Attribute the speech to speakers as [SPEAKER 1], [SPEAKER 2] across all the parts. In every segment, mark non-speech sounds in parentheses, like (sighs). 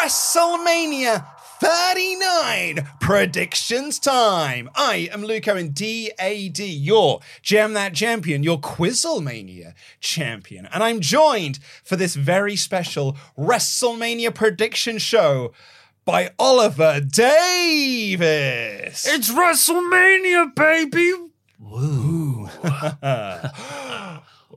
[SPEAKER 1] WrestleMania 39 predictions time. I am Luke Owen, DAD, your Jam That Champion, your Quizzlemania champion. And I'm joined for this very special WrestleMania prediction show by Oliver Davis.
[SPEAKER 2] It's WrestleMania, baby.
[SPEAKER 1] Woo.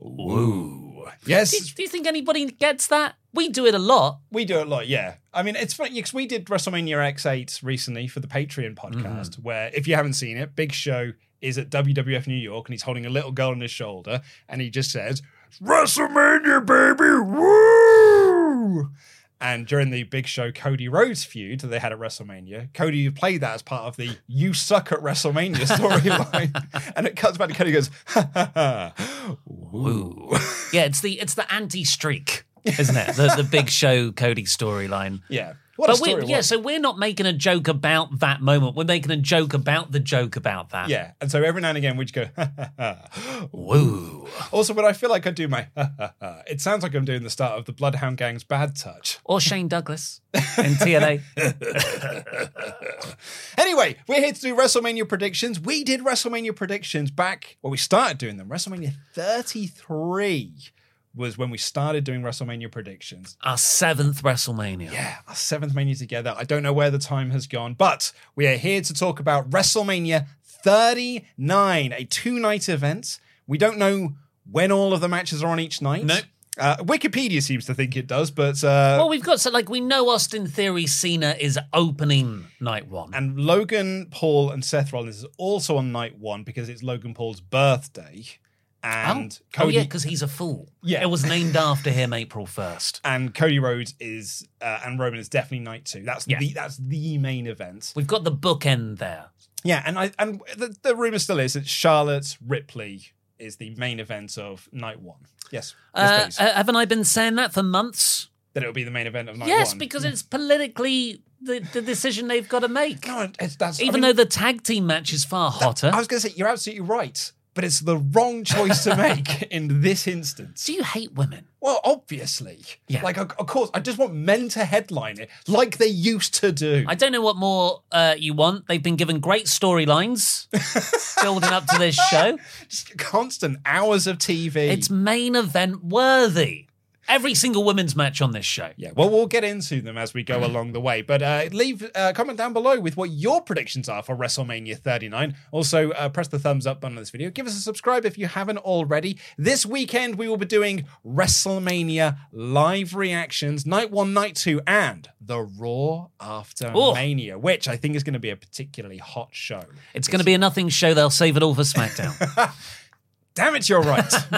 [SPEAKER 1] (laughs) Woo. Yes.
[SPEAKER 2] Do, do you think anybody gets that? We do it a lot.
[SPEAKER 1] We do it a lot, yeah. I mean, it's funny because we did WrestleMania X8 recently for the Patreon podcast,
[SPEAKER 2] Mm-hmm.
[SPEAKER 1] where if you haven't seen it, Big Show is at WWF New York and he's holding a little girl on his shoulder and he just says, WrestleMania, baby, woo! And during the Big Show Cody Rhodes feud that they had at WrestleMania, Cody played that as part of the "You suck at WrestleMania" storyline, (laughs) and it cuts back to Cody goes, ha, ha, ha, woo.
[SPEAKER 2] Yeah, it's the it's the anti streak, isn't it? The the (laughs) big show Cody storyline.
[SPEAKER 1] yeah, what
[SPEAKER 2] But we, yeah, so we're not making a joke about that moment. We're making a joke about the joke about that.
[SPEAKER 1] Yeah, and so every now and again we just go, ha, ha, ha.
[SPEAKER 2] Woo.
[SPEAKER 1] Also, when I feel like I do my, ha, ha, ha, it sounds like I'm doing the start of the Bloodhound Gang's Bad Touch.
[SPEAKER 2] Or Shane Douglas (laughs) in TNA. (laughs)
[SPEAKER 1] Anyway, we're here to do WrestleMania predictions. We did WrestleMania predictions back when we started doing them. WrestleMania 33 was when we started doing WrestleMania predictions.
[SPEAKER 2] Our seventh WrestleMania.
[SPEAKER 1] Yeah, our seventh Mania together. I don't know where the time has gone, but we are here to talk about WrestleMania 39, a two night event. We don't know when all of the matches are on each night.
[SPEAKER 2] Nope.
[SPEAKER 1] Uh, Wikipedia seems to think it does, but uh,
[SPEAKER 2] Well, we've got so like we know Austin Theory Cena is opening night one.
[SPEAKER 1] and Logan Paul and Seth Rollins is also on night one because it's Logan Paul's birthday, and
[SPEAKER 2] oh,
[SPEAKER 1] Cody
[SPEAKER 2] oh yeah, because he's a fool.
[SPEAKER 1] Yeah.
[SPEAKER 2] it was named after him April first.
[SPEAKER 1] and Cody Rhodes is uh, and Roman is definitely night two. That's
[SPEAKER 2] Yeah.
[SPEAKER 1] the that's the main event.
[SPEAKER 2] We've got the bookend there.
[SPEAKER 1] Yeah, and I and the, the rumor still is that Charlotte Ripley is the main event of night one. Yes, yes,
[SPEAKER 2] Uh,
[SPEAKER 1] please.
[SPEAKER 2] uh, haven't I been saying that for months?
[SPEAKER 1] that it'll be the main event of night
[SPEAKER 2] yes,
[SPEAKER 1] one.
[SPEAKER 2] because it's politically the, the decision they've got to make.
[SPEAKER 1] no, that's I
[SPEAKER 2] Even
[SPEAKER 1] mean,
[SPEAKER 2] though the tag team match is far hotter.
[SPEAKER 1] I was going to say you're absolutely right, but it's the wrong choice to make (laughs) in this instance.
[SPEAKER 2] Do you hate women?
[SPEAKER 1] Well, obviously,
[SPEAKER 2] Yeah.
[SPEAKER 1] Like, of course, I just want men to headline it like they used to do.
[SPEAKER 2] I don't know what more uh, you want. They've been given great storylines (laughs) building up to this show.
[SPEAKER 1] Just constant hours of TV.
[SPEAKER 2] It's main event worthy. Every single women's match on this show.
[SPEAKER 1] Yeah, well, we'll get into them as we go along the way. But uh, leave a comment down below with what your predictions are for WrestleMania 39. Also, uh, press the thumbs up button on this video. Give us a subscribe if you haven't already. This weekend, we will be doing WrestleMania live reactions, night one, night two, and the Raw after
[SPEAKER 2] Oh.
[SPEAKER 1] Mania, which I think is going to be a particularly hot show.
[SPEAKER 2] It's going to be a nothing show. They'll save it all for SmackDown. (laughs)
[SPEAKER 1] Damn it, you're right. (laughs)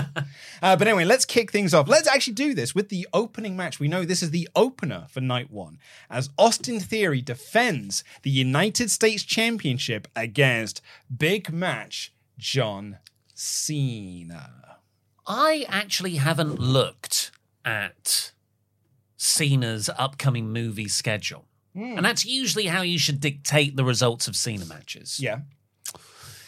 [SPEAKER 1] uh, but anyway, let's kick things off. Let's actually do this with the opening match. We know this is the opener for night one, as Austin Theory defends the United States Championship against Big Match John Cena.
[SPEAKER 2] I actually haven't looked at Cena's upcoming movie schedule. And that's usually how you should dictate the results of Cena matches.
[SPEAKER 1] Yeah.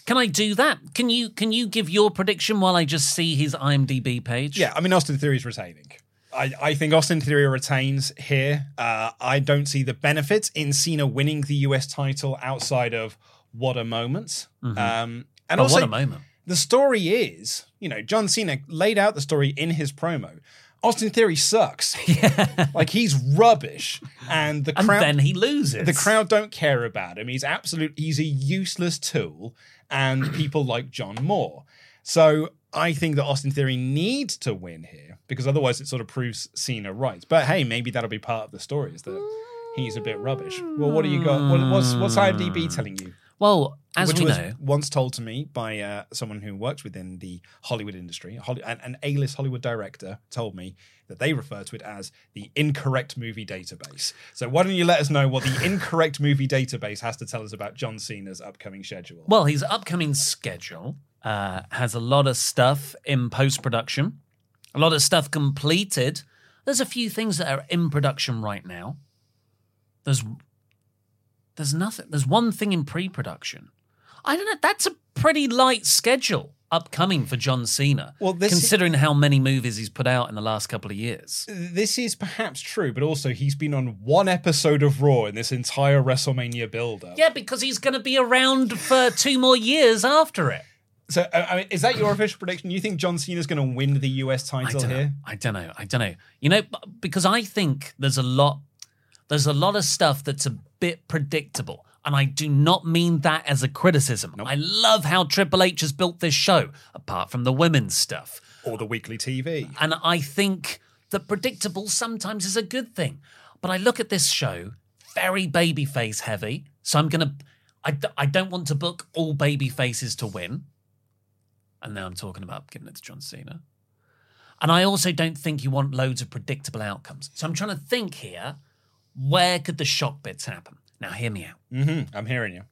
[SPEAKER 2] Can I do that? Can you can you give your prediction while I just see his IMDb page?
[SPEAKER 1] Yeah, I mean, Austin Theory's retaining. I, I think Austin Theory retains here. Uh, I don't see the benefits in Cena winning the US title outside of what a moment. Um, and
[SPEAKER 2] But
[SPEAKER 1] also,
[SPEAKER 2] what a moment.
[SPEAKER 1] the story is, you know, John Cena laid out the story in his promo. Austin Theory sucks. (laughs) Yeah. like he's rubbish, and the
[SPEAKER 2] And
[SPEAKER 1] crowd
[SPEAKER 2] then he loses.
[SPEAKER 1] the crowd don't care about him. He's absolute. He's a useless tool, and (clears throat) people like John Moore. So I think that Austin Theory needs to win here because otherwise it sort of proves Cena right. But hey, maybe that'll be part of the story is that he's a bit rubbish. Well, what do you got? What, what's what's IMDb telling you?
[SPEAKER 2] Well, as
[SPEAKER 1] Which
[SPEAKER 2] we
[SPEAKER 1] was
[SPEAKER 2] know,
[SPEAKER 1] once told to me by uh, someone who works within the Hollywood industry, Holly- an, an A-list Hollywood director told me that they refer to it as the incorrect movie database. So why don't you let us know what the incorrect movie database has to tell us about John Cena's upcoming schedule?
[SPEAKER 2] well, his upcoming schedule uh, has a lot of stuff in post production, a lot of stuff completed. There's a few things that are in production right now. There's there's nothing. There's one thing in pre-production. I don't know. That's a pretty light schedule upcoming for John Cena.
[SPEAKER 1] Well, this-
[SPEAKER 2] considering how many movies he's put out in the last couple of years.
[SPEAKER 1] this is perhaps true, but also he's been on one episode of Raw in this entire WrestleMania build-up.
[SPEAKER 2] Yeah, because he's going to be around for two more years after it.
[SPEAKER 1] So, uh, I mean, is that your official prediction? You think John Cena's going to win the US
[SPEAKER 2] I
[SPEAKER 1] title
[SPEAKER 2] know.
[SPEAKER 1] here?
[SPEAKER 2] I don't know. I don't know. You know, because I think there's a lot, there's a lot of stuff that's a bit predictable, and I do not mean that as a criticism. I love how Triple H has built this show, apart from the women's stuff,
[SPEAKER 1] Or the weekly TV?
[SPEAKER 2] and I think that predictable sometimes is a good thing. But I look at this show very babyface heavy, so I'm gonna. I don't want to book all baby faces to win. And now I'm talking about giving it to John Cena. And I also don't think you want loads of predictable outcomes. So I'm trying to think here where could the shock bits happen? Now, hear me out.
[SPEAKER 1] Mm-hmm. I'm hearing you.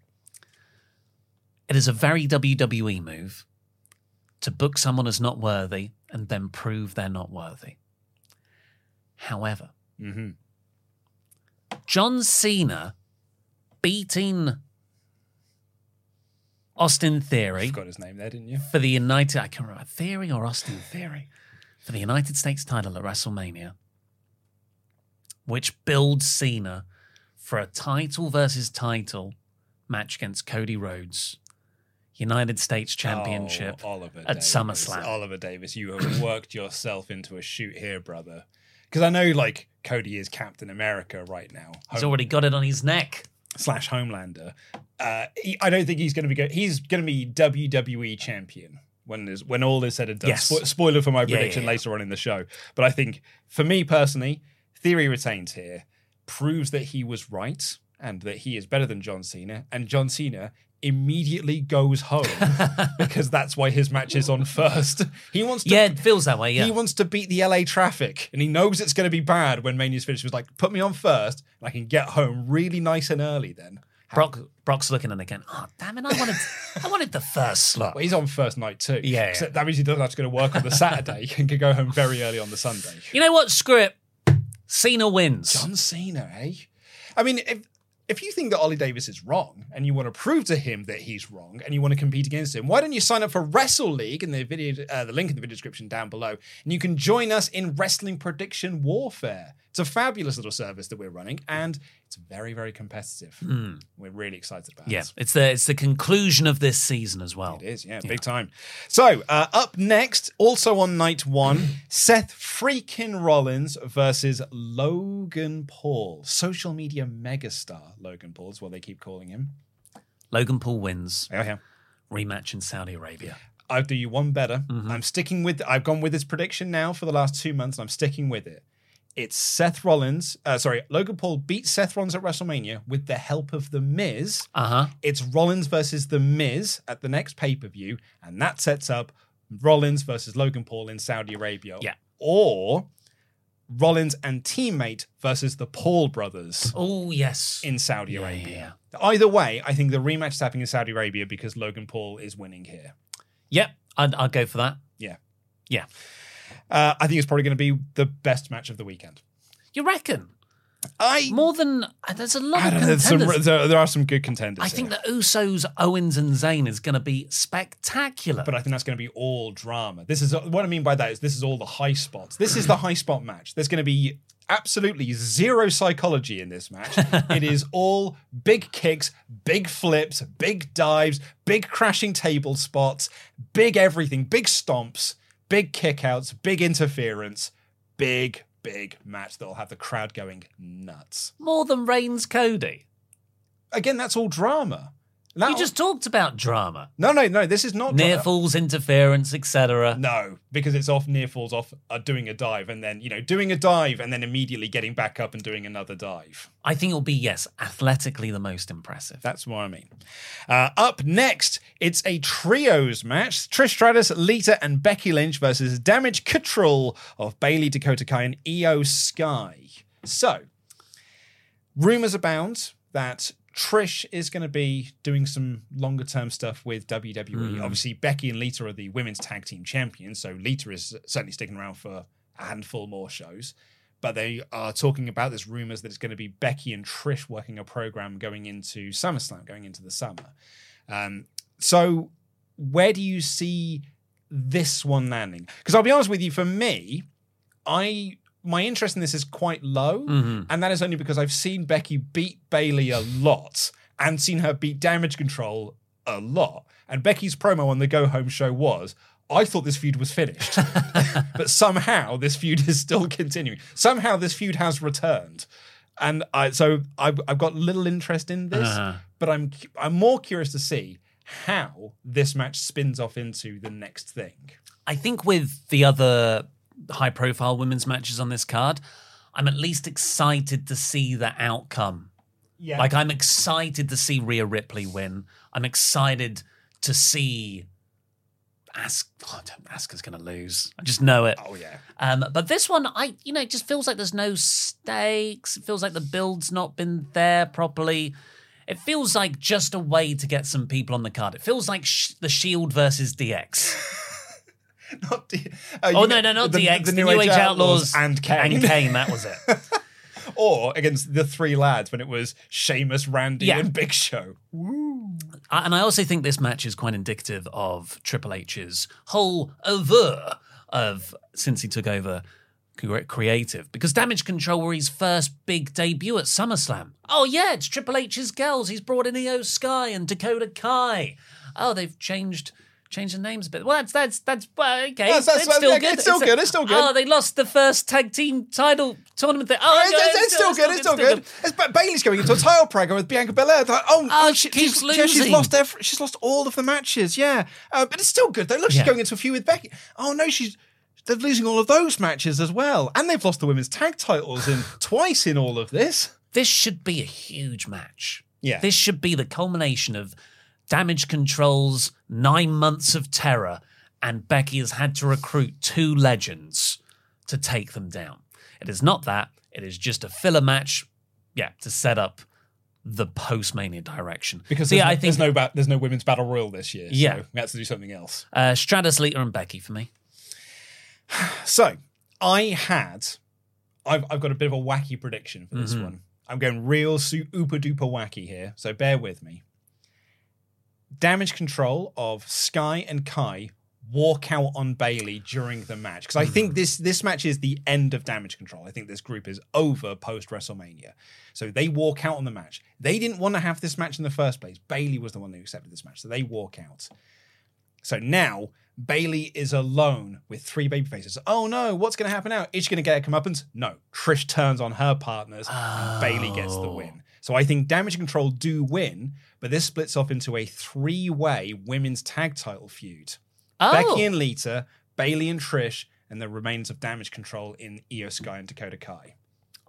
[SPEAKER 2] It is a very WWE move to book someone as not worthy and then prove they're not worthy. However,
[SPEAKER 1] Mm-hmm.
[SPEAKER 2] John Cena beating Austin Theory
[SPEAKER 1] Got his name there, didn't you?
[SPEAKER 2] for the United, I can't remember, Theory or Austin Theory, for the United States title at WrestleMania, which builds Cena for a title versus title match against Cody Rhodes, United States Championship
[SPEAKER 1] Oh, Oliver
[SPEAKER 2] at
[SPEAKER 1] Davis.
[SPEAKER 2] SummerSlam.
[SPEAKER 1] Oliver Davis, you have (coughs) worked yourself into a shoot here, brother. Because I know, like, Cody is Captain America right now.
[SPEAKER 2] He's already got it on his neck.
[SPEAKER 1] slash Homelander. Uh, he- I don't think he's going to be good. He's going to be WWE champion when when all is said and done.
[SPEAKER 2] Yes.
[SPEAKER 1] Spo- spoiler for my
[SPEAKER 2] Yeah,
[SPEAKER 1] prediction
[SPEAKER 2] yeah, yeah.
[SPEAKER 1] later on in the show. But I think for me personally, Theory retains here, proves that he was right and that he is better than John Cena, and John Cena immediately goes home (laughs) because that's why his match is on first. He wants to
[SPEAKER 2] Yeah, it feels that way. Yeah.
[SPEAKER 1] he wants to beat the LA traffic, and he knows it's going to be bad when Mania's finished. He was like, "Put me on first, and I can get home really nice and early." Then
[SPEAKER 2] Brock, Brock's looking at it again. Oh, damn it! I wanted, (laughs) I wanted the first slot.
[SPEAKER 1] well, he's on first night too.
[SPEAKER 2] Yeah, yeah.
[SPEAKER 1] that means he doesn't have to go to work on the Saturday (laughs) and can go home very early on the Sunday.
[SPEAKER 2] You know what? Screw it. Cena wins.
[SPEAKER 1] John Cena, eh? I mean, if if you think that Oli Davis is wrong and you want to prove to him that he's wrong and you want to compete against him, why don't you sign up for WrestleLeague in the video, uh, the link in the video description down below, and you can join us in Wrestling Prediction Warfare. It's a fabulous little service that we're running, and it's very, very competitive. We're really excited about.
[SPEAKER 2] Yeah,
[SPEAKER 1] it.
[SPEAKER 2] it's the it's the conclusion of this season as well.
[SPEAKER 1] It is, yeah, big time. So, uh, up next, also on night one, Seth freaking Rollins versus Logan Paul, social media megastar Logan Paul is what they keep calling him.
[SPEAKER 2] Logan Paul wins
[SPEAKER 1] Oh, yeah.
[SPEAKER 2] rematch in Saudi Arabia.
[SPEAKER 1] I'll do you one better. I'm sticking with. I've gone with this prediction now for the last two months, and I'm sticking with it. It's Seth Rollins. Uh, sorry, Logan Paul beats Seth Rollins at WrestleMania with the help of The Miz.
[SPEAKER 2] Uh huh.
[SPEAKER 1] It's Rollins versus The Miz at the next pay per view, and that sets up Rollins versus Logan Paul in Saudi Arabia.
[SPEAKER 2] Yeah.
[SPEAKER 1] Or Rollins and teammate versus the Paul brothers
[SPEAKER 2] Oh yes.
[SPEAKER 1] in Saudi
[SPEAKER 2] Yeah,
[SPEAKER 1] Arabia. Either way, I think the rematch is happening in Saudi Arabia because Logan Paul is winning here.
[SPEAKER 2] Yep, I'd, I'd go for that.
[SPEAKER 1] Yeah.
[SPEAKER 2] Yeah.
[SPEAKER 1] Uh, I think it's probably going to be the best match of the weekend.
[SPEAKER 2] You reckon?
[SPEAKER 1] I
[SPEAKER 2] More than uh, there's a lot
[SPEAKER 1] I
[SPEAKER 2] of
[SPEAKER 1] don't know. There's some,
[SPEAKER 2] contenders.
[SPEAKER 1] there, there are some good contenders.
[SPEAKER 2] I think
[SPEAKER 1] here.
[SPEAKER 2] the Usos, Owens, and Zayn is going to be spectacular.
[SPEAKER 1] but I think that's going to be all drama. This is what I mean by that is this is all the high spots. This is the high spot match. There's going to be absolutely zero psychology in this match. (laughs) it is all big kicks, big flips, big dives, big crashing table spots, big everything, big stomps, big kickouts, big interference, big big match that'll have the crowd going nuts.
[SPEAKER 2] More than Reigns, Cody.
[SPEAKER 1] Again, that's all drama.
[SPEAKER 2] You just talked about drama,
[SPEAKER 1] no, no, no. This is not
[SPEAKER 2] near
[SPEAKER 1] drama.
[SPEAKER 2] falls, interference, etc.
[SPEAKER 1] No, because it's off near falls off uh, doing a dive and then, you know, doing a dive and then immediately getting back up and doing another dive.
[SPEAKER 2] I think it'll be yes, athletically the most impressive.
[SPEAKER 1] That's what I mean. Uh, up next, it's a trios match. Trish Stratus, Lita, and Becky Lynch versus Damage Control of Bayley, Dakota Kai, and Iyo Sky. So, rumors abound that Trish is going to be doing some longer term stuff with WWE. Obviously, Becky and Lita are the women's tag team champions, so Lita is certainly sticking around for a handful more shows. But they are talking about this rumors that it's going to be Becky and Trish working a program going into SummerSlam, going into the summer. Um, so, where do you see this one landing? Because I'll be honest with you, for me, I my interest in this is quite low, and that is only because I've seen Becky beat Bayley a lot and seen her beat Damage Control a lot. And Becky's promo on the Go Home show was. I thought this feud was finished, (laughs) but somehow this feud is still continuing. Somehow this feud has returned, and I so I've, I've got little interest in this,
[SPEAKER 2] Uh-huh.
[SPEAKER 1] but I'm I'm more curious to see how this match spins off into the next thing.
[SPEAKER 2] I think with the other high profile women's matches on this card, I'm at least excited to see the outcome.
[SPEAKER 1] Yeah,
[SPEAKER 2] Like I'm excited to see Rhea Ripley win. I'm excited to see Ask oh, Asuka's going to lose. I just know it.
[SPEAKER 1] oh yeah.
[SPEAKER 2] Um, but this one, I you know, it just feels like there's no stakes. It feels like the build's not been there properly. It feels like just a way to get some people on the card. It feels like sh- the Shield versus DX. (laughs) (laughs)
[SPEAKER 1] Not D- uh,
[SPEAKER 2] Oh
[SPEAKER 1] you
[SPEAKER 2] no, no, not
[SPEAKER 1] the,
[SPEAKER 2] DX.
[SPEAKER 1] The,
[SPEAKER 2] The, New Age Outlaws
[SPEAKER 1] and Kane,
[SPEAKER 2] And Kane, that was it. (laughs)
[SPEAKER 1] or against the three lads when it was Sheamus, Randy,
[SPEAKER 2] Yeah.
[SPEAKER 1] and Big Show.
[SPEAKER 2] Uh, and I also think this match is quite indicative of Triple H's whole over of since he took over creative because Damage Control were his first big debut at SummerSlam. Oh yeah, it's Triple H's girls. He's brought in Iyo Sky and Dakota Kai. Oh, they've changed. Changed the names a bit. Well, that's that's that's well, okay.
[SPEAKER 1] That's- that's-
[SPEAKER 2] it's still good.
[SPEAKER 1] it's still good, it's still good.
[SPEAKER 2] Oh, they lost the first tag team title tournament. Thing. Oh,
[SPEAKER 1] it's,
[SPEAKER 2] no,
[SPEAKER 1] it's- it's still good. It's still good. It's, Bayley's going into a title program with Bianca Belair. Like, oh,
[SPEAKER 2] Oh, she keeps
[SPEAKER 1] she's, yeah, she's lost every, She's lost all of the matches. Yeah, uh, but it's still good though. Look, she's
[SPEAKER 2] Yeah.
[SPEAKER 1] going into a feud with Becky. Oh no, she's. They're losing all of those matches as well, and they've lost the women's tag titles in (sighs) twice in all of this.
[SPEAKER 2] this should be a huge match.
[SPEAKER 1] Yeah.
[SPEAKER 2] This should be the culmination of damage controls, nine months of terror, and Becky has had to recruit two legends to take them down. It is not that, it is just a filler match, yeah, to set up the post mania direction.
[SPEAKER 1] Because
[SPEAKER 2] So,
[SPEAKER 1] there's,
[SPEAKER 2] yeah,
[SPEAKER 1] no,
[SPEAKER 2] I think
[SPEAKER 1] there's no ba- there's no women's battle royal this year.
[SPEAKER 2] Yeah.
[SPEAKER 1] so we had to do something else.
[SPEAKER 2] uh, Stratus, Lita, and Becky for me. (sighs)
[SPEAKER 1] So I had, I've, I've got a bit of a wacky prediction for this
[SPEAKER 2] Mm-hmm.
[SPEAKER 1] one. I'm going real su- uber duper wacky here, so bear with me. Damage control of Sky and Kai walk out on Bayley during the match because I
[SPEAKER 2] Mm-hmm.
[SPEAKER 1] think this this match is the end of damage control. I think this group is over post WrestleMania. So they walk out on the match. They didn't want to have this match in the first place. Bayley was the one who accepted this match. So they walk out. So now Bayley is alone with three baby faces. Oh no, what's going to happen now? Is she going to get a comeuppance? No. Trish turns on her partners and Bayley gets the win. So I think Damage Control do win, but this splits off into a three way women's tag title feud.
[SPEAKER 2] Oh,
[SPEAKER 1] Becky and Lita, Bayley and Trish, and the remains of Damage Control in Iyo Sky and Dakota Kai.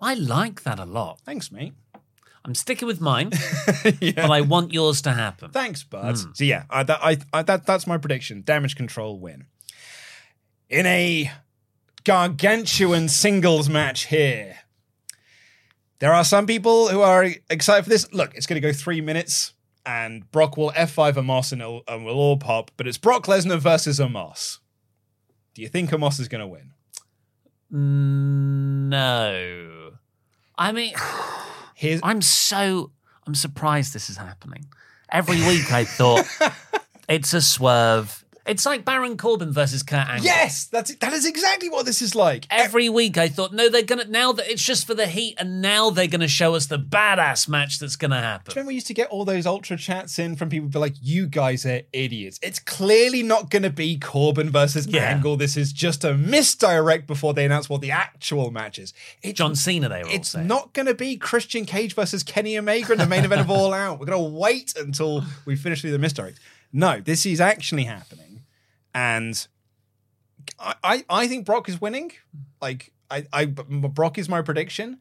[SPEAKER 2] I like that a lot.
[SPEAKER 1] Thanks, mate.
[SPEAKER 2] I'm sticking with mine, (laughs) but I want yours to happen.
[SPEAKER 1] Thanks, bud. Hmm. So yeah, I, that, I, I, that that's my prediction. Damage control win. In a gargantuan singles match here, there are some people who are excited for this. Look, it's going to go three minutes. And Brock will F5 Omos and, it'll, and we'll all pop, but it's Brock Lesnar versus Omos. Do you think Omos is going to win?
[SPEAKER 2] Mm, no. I mean, (sighs)
[SPEAKER 1] Here's,
[SPEAKER 2] I'm so I'm surprised this is happening. Every week I thought (laughs) it's a swerve. It's like Baron Corbin versus Kurt Angle.
[SPEAKER 1] yes, that's that is exactly what this is like.
[SPEAKER 2] Every week I thought, no, they're gonna now that it's just for the heat, and now they're gonna show us the badass match that's gonna happen.
[SPEAKER 1] Remember, we used to get all those ultra chats in from people be like, "You guys are idiots." It's clearly not to be Corbin versus
[SPEAKER 2] Yeah.
[SPEAKER 1] Angle. This is just a misdirect before they announce what the actual match is. It's,
[SPEAKER 2] John Cena, they were
[SPEAKER 1] it's not to be Christian Cage versus Kenny Omega in the main event of All (laughs) Out. We're to wait until we finish through the misdirect. No, this is actually happening, and I, I, I think Brock is winning. Like, I, I, Brock is my prediction,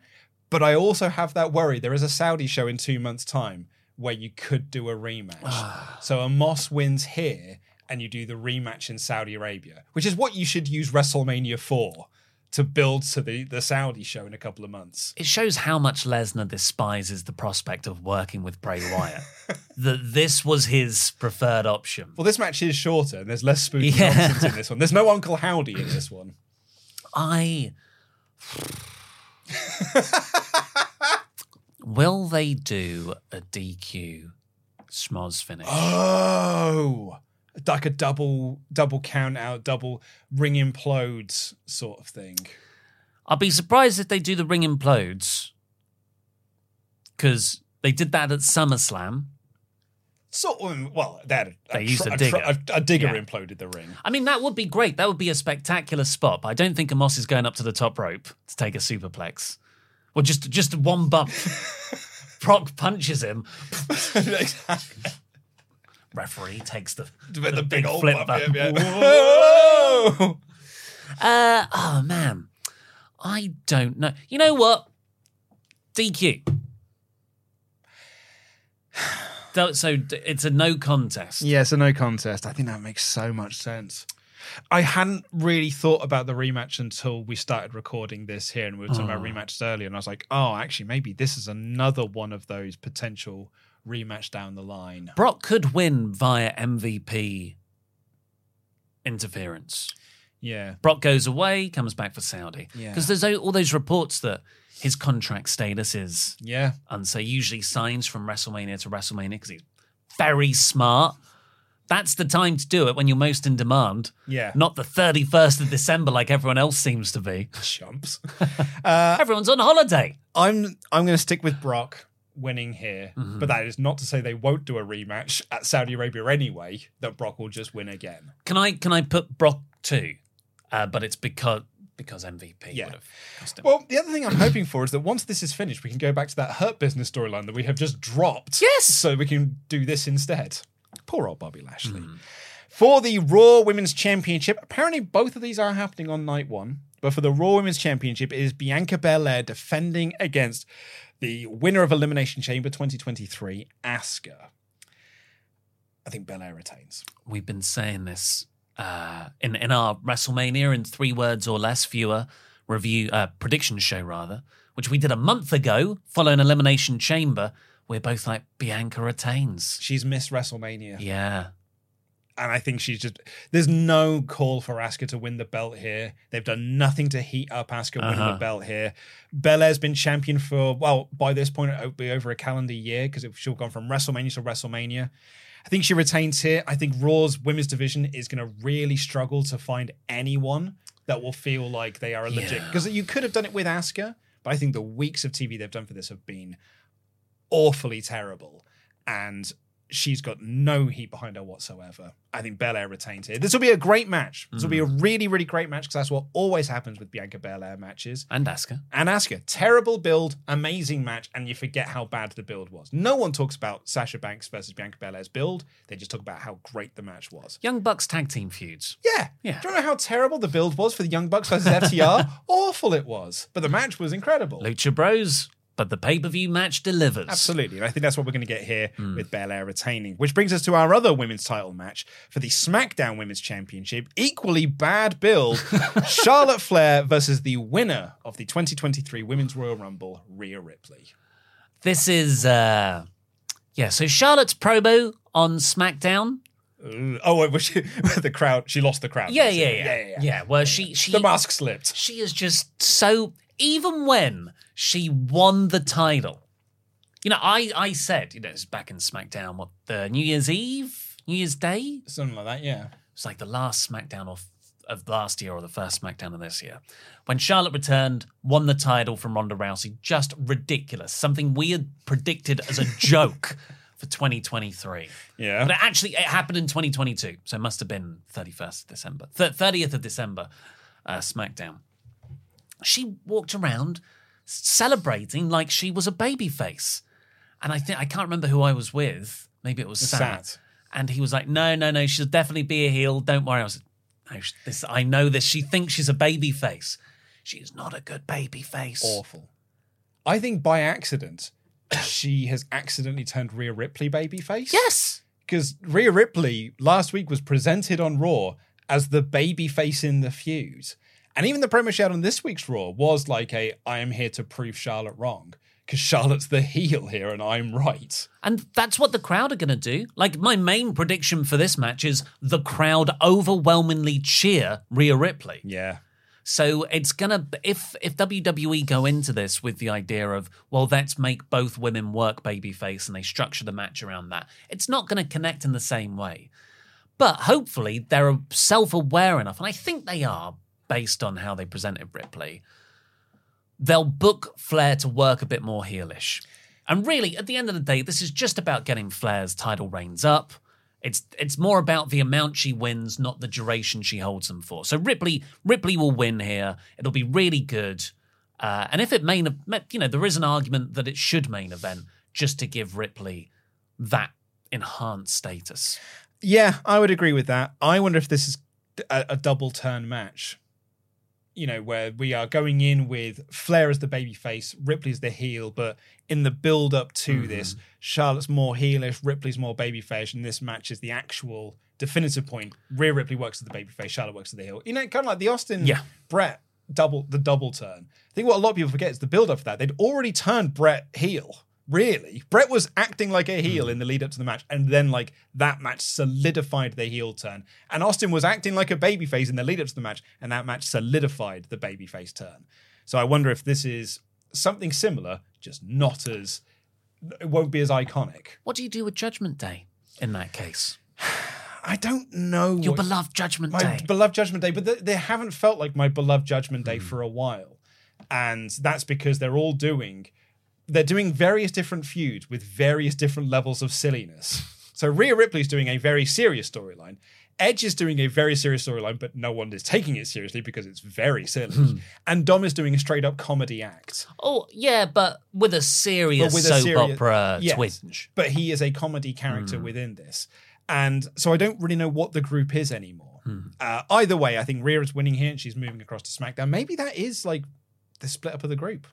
[SPEAKER 1] but I also have that worry. There is a Saudi show in two months' time where you could do a rematch. Ah. so Omos wins here, and you do the rematch in Saudi Arabia, which is what you should use WrestleMania for to build to the the Saudi show in a couple of months.
[SPEAKER 2] It shows how much Lesnar despises the prospect of working with Bray Wyatt. (laughs) that this was his preferred option.
[SPEAKER 1] Well, this match is shorter, and there's less spooky
[SPEAKER 2] Yeah.
[SPEAKER 1] nonsense in this one. There's no Uncle Howdy in this one.
[SPEAKER 2] I. Will they do a DQ schmoz finish?
[SPEAKER 1] Oh, like a double double count out, double ring implodes sort of thing.
[SPEAKER 2] I'll be surprised if they do the ring implodes because they did that at SummerSlam.
[SPEAKER 1] Sort of, well, they had a,
[SPEAKER 2] used
[SPEAKER 1] tr-
[SPEAKER 2] a digger.
[SPEAKER 1] A, a digger
[SPEAKER 2] Yeah.
[SPEAKER 1] imploded the ring.
[SPEAKER 2] I mean, that would be great. That would be a spectacular spot. But I don't think Omos is going up to the top rope to take a superplex. Or just just one bump. (laughs) Brock punches him. (laughs) Referee takes the,
[SPEAKER 1] the, the big old
[SPEAKER 2] flip
[SPEAKER 1] bump,
[SPEAKER 2] back.
[SPEAKER 1] yeah, yeah.
[SPEAKER 2] Uh, oh man, I don't know. You know what? DQ. (sighs) So it's a no contest.
[SPEAKER 1] Yeah, it's a no contest. I think that makes so much sense. I hadn't really thought about the rematch until we started recording this here, and we were talking about rematches earlier. And I was like, oh, actually, maybe this is another one of those potential rematch down the line.
[SPEAKER 2] Brock could win via MVP interference.
[SPEAKER 1] Yeah,
[SPEAKER 2] Brock goes away, comes back for Saudi.
[SPEAKER 1] Yeah.
[SPEAKER 2] Because there's all those reports that his contract status is
[SPEAKER 1] yeah.
[SPEAKER 2] unsafe. Usually signs from WrestleMania to WrestleMania because he's very smart. That's the time to do it when you're most in demand.
[SPEAKER 1] Yeah.
[SPEAKER 2] Not the 31st of December like everyone else seems to be. (laughs)
[SPEAKER 1] Chumps. (laughs)
[SPEAKER 2] Uh, Everyone's on holiday.
[SPEAKER 1] I'm I'm going to stick with Brock winning here,
[SPEAKER 2] Mm-hmm.
[SPEAKER 1] but that is not to say they won't do a rematch at Saudi Arabia anyway. That Brock will just win again.
[SPEAKER 2] Can I can I put Brock too? Uh, but it's because because MVP
[SPEAKER 1] Yeah.
[SPEAKER 2] would have cost him.
[SPEAKER 1] Well, the other thing I'm hoping for is that once this is finished, we can go back to that Hurt Business storyline that we have just dropped.
[SPEAKER 2] Yes!
[SPEAKER 1] So we can do this instead. Poor old Bobby Lashley.
[SPEAKER 2] Hmm.
[SPEAKER 1] For the Raw Women's Championship, apparently both of these are happening on night one. But for the Raw Women's Championship, it is Bianca Belair defending against the winner of Elimination Chamber 2023, Asuka. I think Belair retains.
[SPEAKER 2] We've been saying this uh, in in our WrestleMania in three words or less viewer review uh, prediction show rather, which we did a month ago following Elimination Chamber. We're both like Bianca retains.
[SPEAKER 1] She's missed WrestleMania.
[SPEAKER 2] Yeah,
[SPEAKER 1] and I think she's just there's no call for Asuka to win the belt here. They've done nothing to heat up Asuka winning
[SPEAKER 2] Uh-huh.
[SPEAKER 1] the belt here. Belair's been champion for well by this point it'll be over a calendar year because she'll gone from WrestleMania to WrestleMania. I think she retains here. I think Raw's women's division is going to really struggle to find anyone that will feel like they are a legit because you could have done it with Asuka, but I think the weeks of TV they've done for this have been awfully terrible. And she's got no heat behind her whatsoever. I think Belair retains here. This will be a great match. This will be a mm. really, really great match because that's what always happens with Bianca Belair matches.
[SPEAKER 2] and Asuka.
[SPEAKER 1] And Asuka, terrible build, amazing match, and you forget how bad the build was. No one talks about Sasha Banks versus Bianca Belair's build. They just talk about how great the match was.
[SPEAKER 2] Young Bucks tag team feuds.
[SPEAKER 1] Yeah.
[SPEAKER 2] Yeah.
[SPEAKER 1] Do you know how terrible the build was for the Young Bucks versus FTR? (laughs) Awful it was. But the match was incredible.
[SPEAKER 2] Lucha Bros, but the pay per view match delivers.
[SPEAKER 1] Absolutely. And I think that's what we're going to get here with Belair retaining. Which brings us to our other women's title match for the SmackDown Women's Championship. Equally bad build (laughs) Charlotte Flair versus the winner of the 2023 Women's Royal Rumble, Rhea Ripley.
[SPEAKER 2] This is uh Yeah, so Charlotte's promo on SmackDown.
[SPEAKER 1] Oh, was she, (laughs) the crowd? She lost the crowd.
[SPEAKER 2] Yeah, yeah, yeah, yeah, yeah. Where she she
[SPEAKER 1] The mask slipped.
[SPEAKER 2] she is just so even when she won the title. You know, I I said, you know, it's back in SmackDown, what the New Year's Eve, New Year's Day.
[SPEAKER 1] Something like that. Yeah.
[SPEAKER 2] It's like the last SmackDown of of last year or the first SmackDown of this year. When Charlotte returned, won the title from Ronda Rousey, just ridiculous. Something we had predicted as a (laughs) joke for 2023.
[SPEAKER 1] Yeah.
[SPEAKER 2] But it actually it happened in 2022, so it must have been 31st of December, 30th of December, uh, SmackDown. She walked around celebrating like she was a baby face, and I think I can't remember who I was with. Maybe it was Sat.
[SPEAKER 1] Sat.
[SPEAKER 2] And he was like, "No, no, no, she'll definitely be a heel. Don't worry." I was, "No, this, I know this. She thinks she's a baby face. She is not a good baby face."
[SPEAKER 1] Awful. I think by accident, she has accidentally turned Rhea Ripley babyface.
[SPEAKER 2] Yes.
[SPEAKER 1] Because Rhea Ripley last week was presented on Raw as the babyface in the feud. And even the promo she had on this week's Raw was like a I am here to prove Charlotte wrong. Because Charlotte's the heel here and I'm right.
[SPEAKER 2] And that's what the crowd are going to do. Like, my main prediction for this match is the crowd overwhelmingly cheer Rhea Ripley.
[SPEAKER 1] Yeah.
[SPEAKER 2] So it's gonna if if WWE go into this with the idea of well let's make both women work babyface and they structure the match around that, it's not going to connect in the same way. But hopefully they're self-aware enough, and I think they are based on how they presented Ripley. They'll book Flair to work a bit more heelish. And really, at the end of the day, this is just about getting Flair's title reigns up. It's it's more about the amount she wins, not the duration she holds them for. So Ripley Ripley will win here. It'll be really good. Uh, and if it main, you know, there is an argument that it should main event just to give Ripley that enhanced status.
[SPEAKER 1] Yeah, I would agree with that. I wonder if this is a, a double turn match. You know, where we are going in with Flair as the babyface, Ripley's the heel, but in the build up to mm-hmm. this, Charlotte's more heelish, Ripley's more babyface, and this match is the actual definitive point. Rhea Ripley works as the babyface, Charlotte works as the heel. You know, kind of like the Austin
[SPEAKER 2] Yeah.
[SPEAKER 1] Brett double the double turn. I think what a lot of people forget is the build up for that. They'd already turned Brett heel. Really, Brett was acting like a heel in the lead up to the match, and then like that match solidified the heel turn. And Austin was acting like a babyface in the lead up to the match, and that match solidified the babyface turn. So I wonder if this is something similar, just not as it won't be as iconic.
[SPEAKER 2] What do you do with Judgment Day in that case? (sighs)
[SPEAKER 1] I don't know
[SPEAKER 2] Your
[SPEAKER 1] what-
[SPEAKER 2] beloved Judgment
[SPEAKER 1] my
[SPEAKER 2] Day.
[SPEAKER 1] beloved Judgment Day, but they, they haven't felt like my beloved Judgment
[SPEAKER 2] Hmm.
[SPEAKER 1] Day for a while, and that's because they're all doing they're doing various different feuds with various different levels of silliness. So Rhea Ripley's doing a very serious storyline. Edge is doing a very serious storyline, but no one is taking it seriously because it's very silly.
[SPEAKER 2] Hmm.
[SPEAKER 1] And Dom is doing a straight up comedy act.
[SPEAKER 2] oh yeah, but with a serious
[SPEAKER 1] But with a serious-
[SPEAKER 2] opera
[SPEAKER 1] Yes.
[SPEAKER 2] twinge.
[SPEAKER 1] But he is a comedy
[SPEAKER 2] Hmm.
[SPEAKER 1] character within this. And so I don't really know what the group is anymore.
[SPEAKER 2] Hmm.
[SPEAKER 1] Uh, either way, I think Rhea is winning here and she's moving across to SmackDown. Maybe that is like the split up of the group.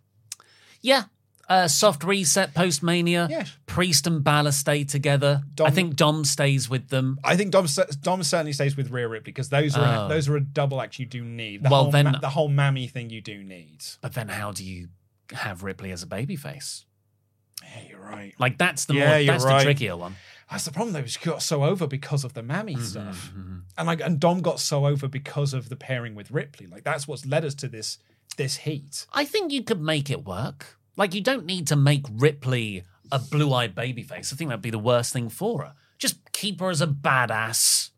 [SPEAKER 2] Yeah. Uh, soft reset post Mania.
[SPEAKER 1] Yeah.
[SPEAKER 2] Priest and Balor stay together.
[SPEAKER 1] Dom-
[SPEAKER 2] I think Dom stays with them.
[SPEAKER 1] I think Dom, Dom certainly stays with Rhea Ripley because those are
[SPEAKER 2] Oh.
[SPEAKER 1] those are a double act you do need. The
[SPEAKER 2] Well,
[SPEAKER 1] whole
[SPEAKER 2] then-
[SPEAKER 1] ma- the whole Mami thing you do need.
[SPEAKER 2] But then how do you have Ripley as a babyface?
[SPEAKER 1] Yeah, you're right.
[SPEAKER 2] Like that's the
[SPEAKER 1] Yeah,
[SPEAKER 2] more that's
[SPEAKER 1] right.
[SPEAKER 2] the trickier one.
[SPEAKER 1] That's the problem though. She got so over because of the Mami
[SPEAKER 2] Mm-hmm,
[SPEAKER 1] stuff, and like and Dom got so over because of the pairing with Ripley. Like that's what's led us to this this heat.
[SPEAKER 2] I think you could make it work. Like you don't need to make Ripley a blue-eyed babyface. I think that'd be the worst thing for her. Just keep her as a badass.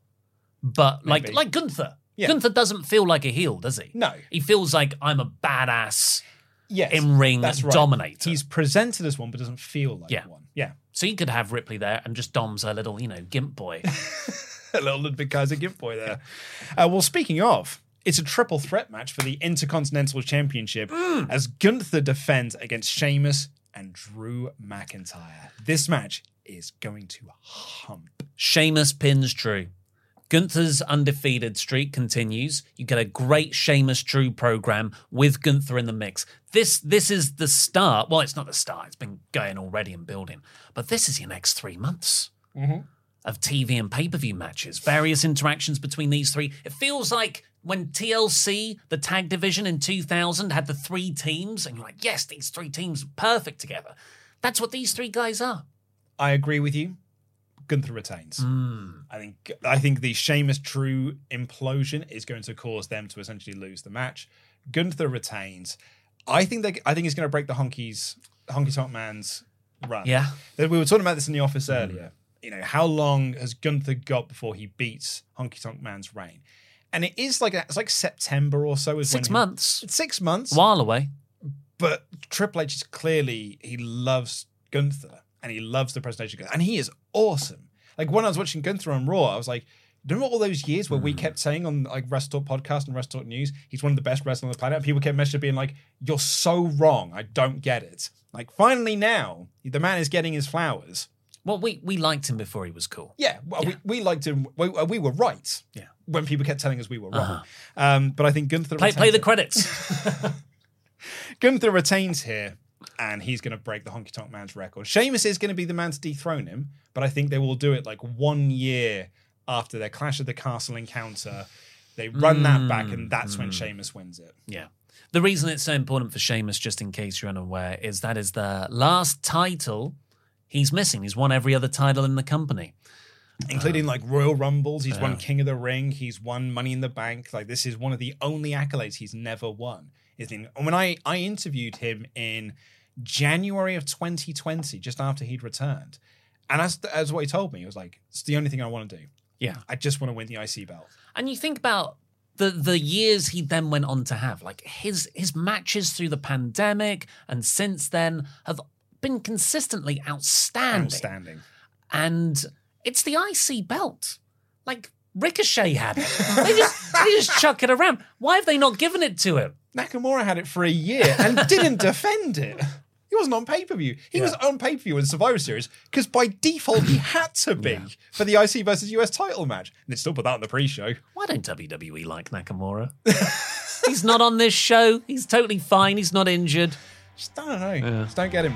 [SPEAKER 2] But like
[SPEAKER 1] Maybe.
[SPEAKER 2] like Gunther.
[SPEAKER 1] Yeah.
[SPEAKER 2] Gunther doesn't feel like a heel, does he?
[SPEAKER 1] No.
[SPEAKER 2] He feels like I'm a badass.
[SPEAKER 1] Yes,
[SPEAKER 2] In ring
[SPEAKER 1] that's right.
[SPEAKER 2] dominator.
[SPEAKER 1] He's presented as one, but doesn't feel like
[SPEAKER 2] Yeah.
[SPEAKER 1] one. Yeah,
[SPEAKER 2] So you could have Ripley there and just Dom's her little, you know, gimp boy. (laughs)
[SPEAKER 1] a little Ludwig Kaiser gift boy there. Uh, well, speaking of, it's a triple threat match for the Intercontinental Championship
[SPEAKER 2] Hmm.
[SPEAKER 1] as Gunther defends against Sheamus and Drew McIntyre. This match is going to hump.
[SPEAKER 2] Sheamus pins Drew. Gunther's undefeated streak continues. You get a great Sheamus Drew program with Gunther in the mix. This this is the start. Well, it's not the start. It's been going already and building. But this is your next three months of TV and pay per view matches. Various interactions between these three. It feels like when TLC, the tag division in 2000, had the three teams, and you're like, yes, these three teams are perfect together. That's what these three guys are.
[SPEAKER 1] I agree with you. Gunther retains. Hmm. I think I think the Sheamus Drew implosion is going to cause them to essentially lose the match. Gunther retains. I think they I think he's going to break the Honky's Honky Tonk Man's run.
[SPEAKER 2] Yeah.
[SPEAKER 1] We were talking about this in the office hmm. earlier. You know, how long has Gunther got before he beats Honky Tonk Man's reign? And it is like it's like September or so. Is
[SPEAKER 2] Six
[SPEAKER 1] he-
[SPEAKER 2] months.
[SPEAKER 1] It's six months
[SPEAKER 2] While away.
[SPEAKER 1] but Triple H is clearly he loves Gunther and he loves the presentation, and he is awesome. Like when I was watching Gunther on Raw, I was like, remember all those years where we hmm. kept saying on like WrestleTalk podcast and WrestleTalk News, he's one of the best wrestlers on the planet. And people kept messaging being like, "You're so wrong. I don't get it." Like finally now, the man is getting his flowers.
[SPEAKER 2] Well, we, we liked him before he was cool.
[SPEAKER 1] Yeah, well, We, we liked him. We, uh, we were right.
[SPEAKER 2] Yeah. Uh-huh.
[SPEAKER 1] When people kept telling us we were wrong, um, but I think Gunther
[SPEAKER 2] Play, play the
[SPEAKER 1] it.
[SPEAKER 2] credits. (laughs)
[SPEAKER 1] Gunther retains here, and he's going to break the Honky Tonk Man's record. Sheamus is going to be the man to dethrone him, but I think they will do it like one year after their Clash of the Castle encounter. They run that back, and that's when Sheamus wins it.
[SPEAKER 2] yeah. The reason it's so important for Sheamus, just in case you're unaware, is that is the last title he's missing. He's won every other title in the company.
[SPEAKER 1] Including like Royal Rumbles, he's won King of the Ring, he's won Money in the Bank. Like this is one of the only accolades he's never won. Is in and when I I interviewed him in January of 2020, just after he'd returned, and as as what he told me, he was like, "It's the only thing I want to do.
[SPEAKER 2] Yeah.
[SPEAKER 1] I just want to win the IC belt."
[SPEAKER 2] And you think about the the years he then went on to have, like his his matches through the pandemic and since then have been consistently outstanding.
[SPEAKER 1] Outstanding.
[SPEAKER 2] And it's the IC belt. Like Ricochet had it. (laughs) They just they just chuck it around. Why have they not given it to him?
[SPEAKER 1] Nakamura had it for a year and (laughs) didn't defend it. He wasn't on pay per view. He was on pay per view in Survivor Series because by default he had to be for the IC versus US title match. And they still put that on the pre show.
[SPEAKER 2] Why don't WWE like Nakamura? He's not on this show. He's totally fine. He's not injured.
[SPEAKER 1] Just don't know. Just don't get him.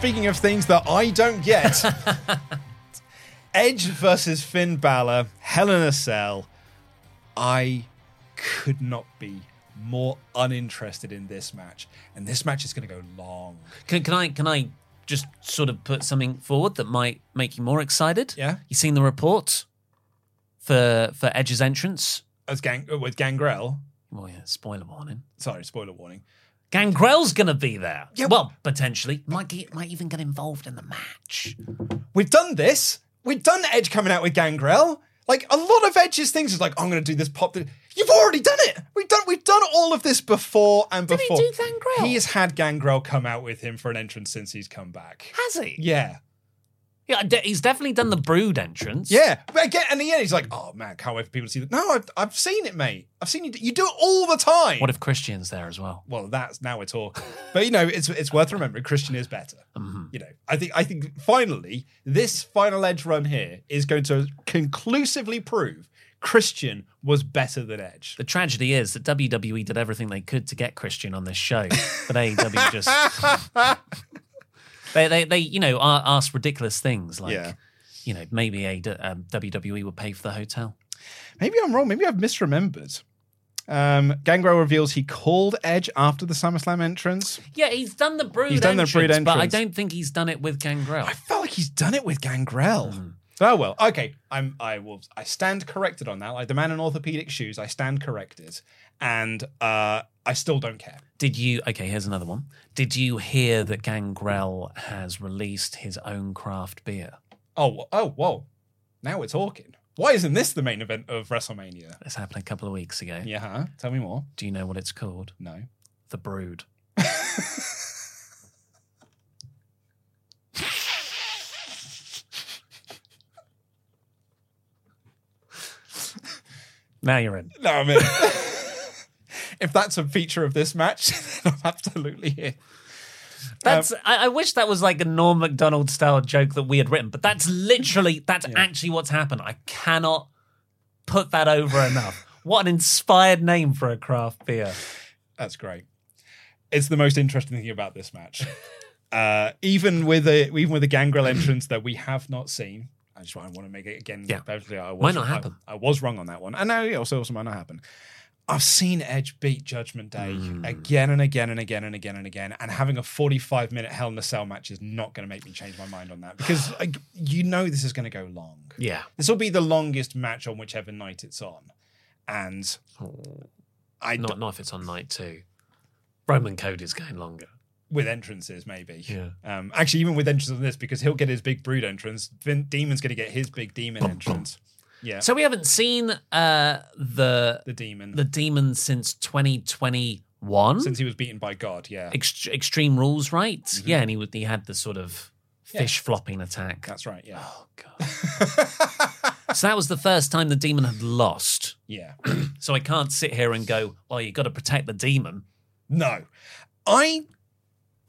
[SPEAKER 1] Speaking of things that I don't get, (laughs) Edge versus Finn Balor, Hell in a Cell. I could not be more uninterested in this match, and this match is going to go long.
[SPEAKER 2] Can, can I can I just sort of put something forward that might make you more excited.
[SPEAKER 1] Yeah.
[SPEAKER 2] You seen the report for for Edge's entrance?
[SPEAKER 1] As gang with Gangrel.
[SPEAKER 2] Well, yeah, spoiler warning.
[SPEAKER 1] Sorry, spoiler warning.
[SPEAKER 2] Gangrel's gonna be there.
[SPEAKER 1] Yeah.
[SPEAKER 2] Well, potentially. Might get, might even get involved in the match.
[SPEAKER 1] We've done this. We've done Edge coming out with Gangrel. Like a lot of Edge's things is like, I'm going to do this pop. You've already done it. We've done we've done all of this before and
[SPEAKER 2] Did he
[SPEAKER 1] before.
[SPEAKER 2] do Gangrel?
[SPEAKER 1] He has had Gangrel come out with him for an entrance since he's come back.
[SPEAKER 2] Has he?
[SPEAKER 1] Yeah.
[SPEAKER 2] Yeah, de- he's definitely done the Brood entrance.
[SPEAKER 1] Yeah, but again, and the end, he's like, "Oh man, can't wait for people to see that." No, I've, I've seen it, mate. I've seen you. do- You do it all the time.
[SPEAKER 2] What if Christian's there as well?
[SPEAKER 1] well, that's now we're talking. But you know, it's it's worth remembering. Christian is better. Mm-hmm. You know, I think I think finally this final edge run here is going to conclusively prove Christian was better than Edge.
[SPEAKER 2] The tragedy is that WWE did everything they could to get Christian on this show, but AEW (laughs) just they, they they you know ask ridiculous things like
[SPEAKER 1] Yeah.
[SPEAKER 2] you know maybe a um, WWE would pay for the hotel.
[SPEAKER 1] Maybe I'm wrong. Maybe I've misremembered. Um, Gangrel reveals he called Edge after the SummerSlam entrance.
[SPEAKER 2] Yeah, he's done the Brood.
[SPEAKER 1] He's done the Brood
[SPEAKER 2] but I don't think he's done it with Gangrel.
[SPEAKER 1] I felt like he's done it with Gangrel. Oh well, okay. I'm. I will. I stand corrected on that. Like the man in orthopedic shoes, I stand corrected, and uh, I still don't care.
[SPEAKER 2] Did you? Okay, here's another one. Did you hear that Gangrel has released his own craft beer?
[SPEAKER 1] Oh, oh, whoa! Now we're talking. Why isn't this the main event of WrestleMania?
[SPEAKER 2] This happened a couple of weeks ago.
[SPEAKER 1] Yeah, huh? Tell me more.
[SPEAKER 2] Do you know what it's called?
[SPEAKER 1] No.
[SPEAKER 2] The Brood. (laughs) now you're in.
[SPEAKER 1] No, I mean, (laughs) if that's a feature of this match, (laughs) then I'm absolutely here.
[SPEAKER 2] That's. I, I wish that was like a Norm Macdonald style joke that we had written, but that's literally that's actually what's happened. I cannot put that over enough. What an inspired name for a craft beer.
[SPEAKER 1] That's great. It's the most interesting thing about this match. (laughs) Uh, even with a even with a Gangrel entrance that we have not seen. I just want to make it again.
[SPEAKER 2] Yeah.
[SPEAKER 1] I was,
[SPEAKER 2] Might not happen.
[SPEAKER 1] I, was wrong on that one, and now it also also might not happen. I've seen Edge beat Judgment Day
[SPEAKER 2] Hmm.
[SPEAKER 1] again and again and again and again and again, and having a 45 minute Hell in a Cell match is not going to make me change my mind on that because (sighs) like, you know this is going to go long.
[SPEAKER 2] Yeah.
[SPEAKER 1] This will be the longest match on whichever night it's on, and I
[SPEAKER 2] Not not if it's on night two. Roman code is going longer.
[SPEAKER 1] With entrances maybe.
[SPEAKER 2] Yeah.
[SPEAKER 1] Um, actually, even with entrances on this, because he'll get his big brood entrance, Vin- Demon's going to get his big demon entrance. Yeah,
[SPEAKER 2] So we haven't seen uh, the
[SPEAKER 1] the demon
[SPEAKER 2] the demon since 2021.
[SPEAKER 1] since he was beaten by God. Yeah,
[SPEAKER 2] Ext- Extreme Rules, right?
[SPEAKER 1] Mm-hmm.
[SPEAKER 2] Yeah, and he would, he had the sort of fish flopping attack.
[SPEAKER 1] that's right. Yeah,
[SPEAKER 2] Oh god. (laughs) so that was the first time the demon had lost.
[SPEAKER 1] yeah. (clears throat)
[SPEAKER 2] So I can't sit here and go, "Well, you got to protect the demon."
[SPEAKER 1] No, I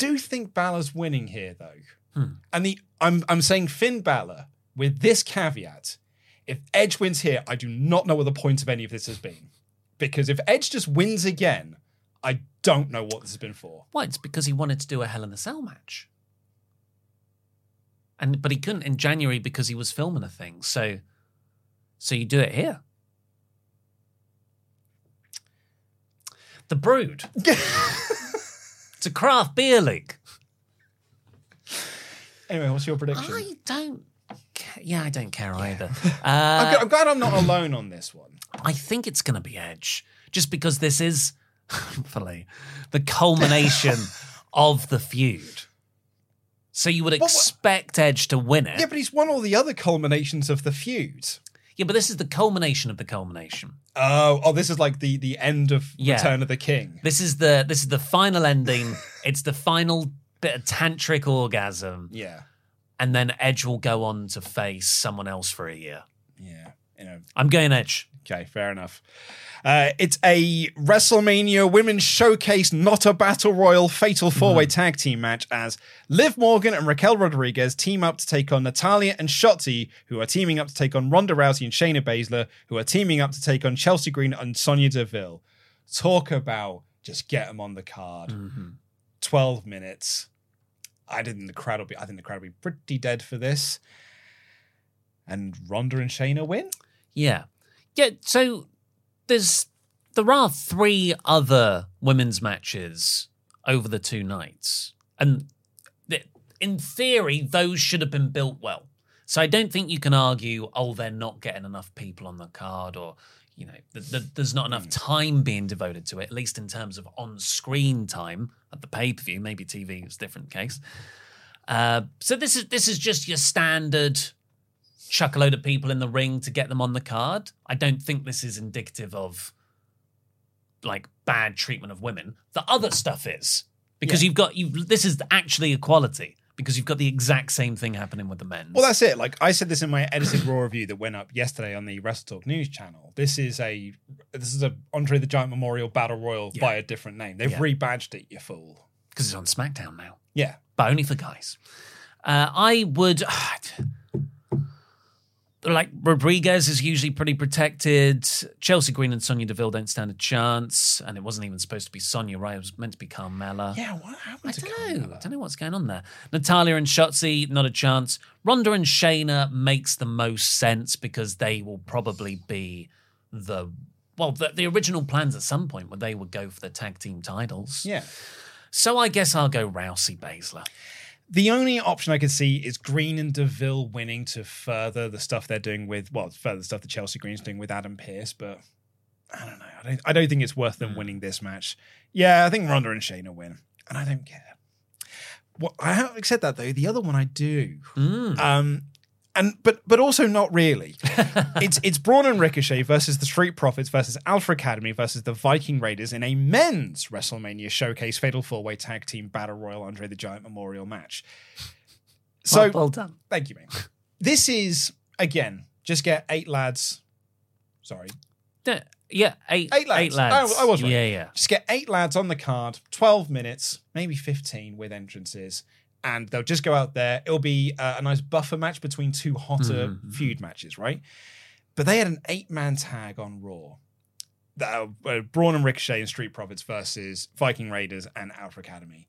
[SPEAKER 1] do think Balor's winning here though, hmm. and the I'm I'm saying Finn Balor with this caveat: if Edge wins here, I do not know what the point of any of this has been, because if Edge just wins again, I don't know what this has been for.
[SPEAKER 2] Well, it's because he wanted to do a Hell in a Cell match, and but he couldn't in January because he was filming a thing. So, so you do it here. The Brood. (laughs) (laughs) it's a craft beer league.
[SPEAKER 1] Anyway, what's your prediction?
[SPEAKER 2] I don't. ca- Yeah, I don't care either. (laughs)
[SPEAKER 1] I'm,
[SPEAKER 2] Uh,
[SPEAKER 1] I'm glad I'm not alone on this one.
[SPEAKER 2] I think it's going to be Edge, just because this is, (laughs) hopefully, the culmination (laughs) of the feud. So you would expect Edge to win it.
[SPEAKER 1] Yeah, but he's won all the other culminations of the feud.
[SPEAKER 2] Yeah, but this is the culmination of the culmination.
[SPEAKER 1] Oh, oh, this is like the the end of
[SPEAKER 2] Yeah.
[SPEAKER 1] Return of the King.
[SPEAKER 2] This is the this is the final ending. (laughs) it's the final bit of tantric orgasm,
[SPEAKER 1] Yeah,
[SPEAKER 2] and then Edge will go on to face someone else for a year.
[SPEAKER 1] yeah. You know,
[SPEAKER 2] I'm going Edge.
[SPEAKER 1] okay, fair enough. Uh, it's a WrestleMania Women's Showcase, not a Battle Royal Fatal Four Way Tag Team match as Liv Morgan and Raquel Rodriguez team up to take on Natalya and Shotzi, who are teaming up to take on Ronda Rousey and Shayna Baszler, who are teaming up to take on Chelsea Green and Sonya Deville. Talk about just get them on the card. 12 minutes. I didn't the crowd will be I think the crowd will be pretty dead for this. And Ronda and Shayna win?
[SPEAKER 2] Yeah. Yeah, so there's there are three other women's matches over the two nights. And in theory, those should have been built well. So I don't think you can argue, oh, they're not getting enough people on the card, or you know, th- th- there's not enough time being devoted to it. At least in terms of on-screen time at the pay-per-view. Maybe TV is a different case. Uh, so this is this is just your standard chuck a load of people in the ring to get them on the card. I don't think this is indicative of like bad treatment of women. The other stuff is because you've got you. This is actually equality because you've got the exact same thing happening with the men.
[SPEAKER 1] Well, that's it. Like I said this in my edited raw review that went up yesterday on the WrestleTalk News channel. This is a this is a Andre the Giant Memorial Battle Royal by a different name. They've
[SPEAKER 2] Yeah.
[SPEAKER 1] rebadged it, you fool.
[SPEAKER 2] because it's on SmackDown now,
[SPEAKER 1] Yeah.
[SPEAKER 2] but only for guys. Uh, I would. (sighs) Like Rodriguez is usually pretty protected. Chelsea Green and Sonya Deville don't stand a chance, and it wasn't even supposed to be Sonya, right? It was meant to be Carmella.
[SPEAKER 1] Yeah, what happened
[SPEAKER 2] I
[SPEAKER 1] to
[SPEAKER 2] don't know. I don't know what's going on there. Natalya and Shotzi, not a chance. Ronda and Shayna makes the most sense because they will probably be the well, the, the original plans at some point where they would go for the tag team titles.
[SPEAKER 1] Yeah.
[SPEAKER 2] So I guess I'll go Rousey Baszler.
[SPEAKER 1] The only option I could see is Green and Deville winning to further the stuff they're doing with well, further the stuff that Chelsea Green's doing with Adam Pearce, but I don't know. I don't I don't think it's worth them winning this match. Yeah, I think Ronda and Shayna win. And I don't care. Well, I haven't said that though. The other one I do. Um and but but also not really. (laughs) it's it's Braun and Ricochet versus the Street Profits versus Alpha Academy versus the Viking Raiders in a men's WrestleMania Showcase Fatal Four Way Tag Team Battle Royal Andre the Giant Memorial match. So
[SPEAKER 2] well, well done.
[SPEAKER 1] thank you, man. (laughs) This is again just get eight lads. Sorry,
[SPEAKER 2] Yeah, Yeah, eight,
[SPEAKER 1] Eight lads.
[SPEAKER 2] Eight lads.
[SPEAKER 1] I, I was right.
[SPEAKER 2] Yeah, yeah.
[SPEAKER 1] Just get eight lads on the card, 12 minutes, maybe 15 with entrances, and they'll just go out there. It'll be uh, a nice buffer match between two hotter
[SPEAKER 2] Mm-hmm.
[SPEAKER 1] feud matches, right? But they had an eight man tag on Raw. Uh, uh, Braun and Ricochet and Street Profits versus Viking Raiders and Alpha Academy.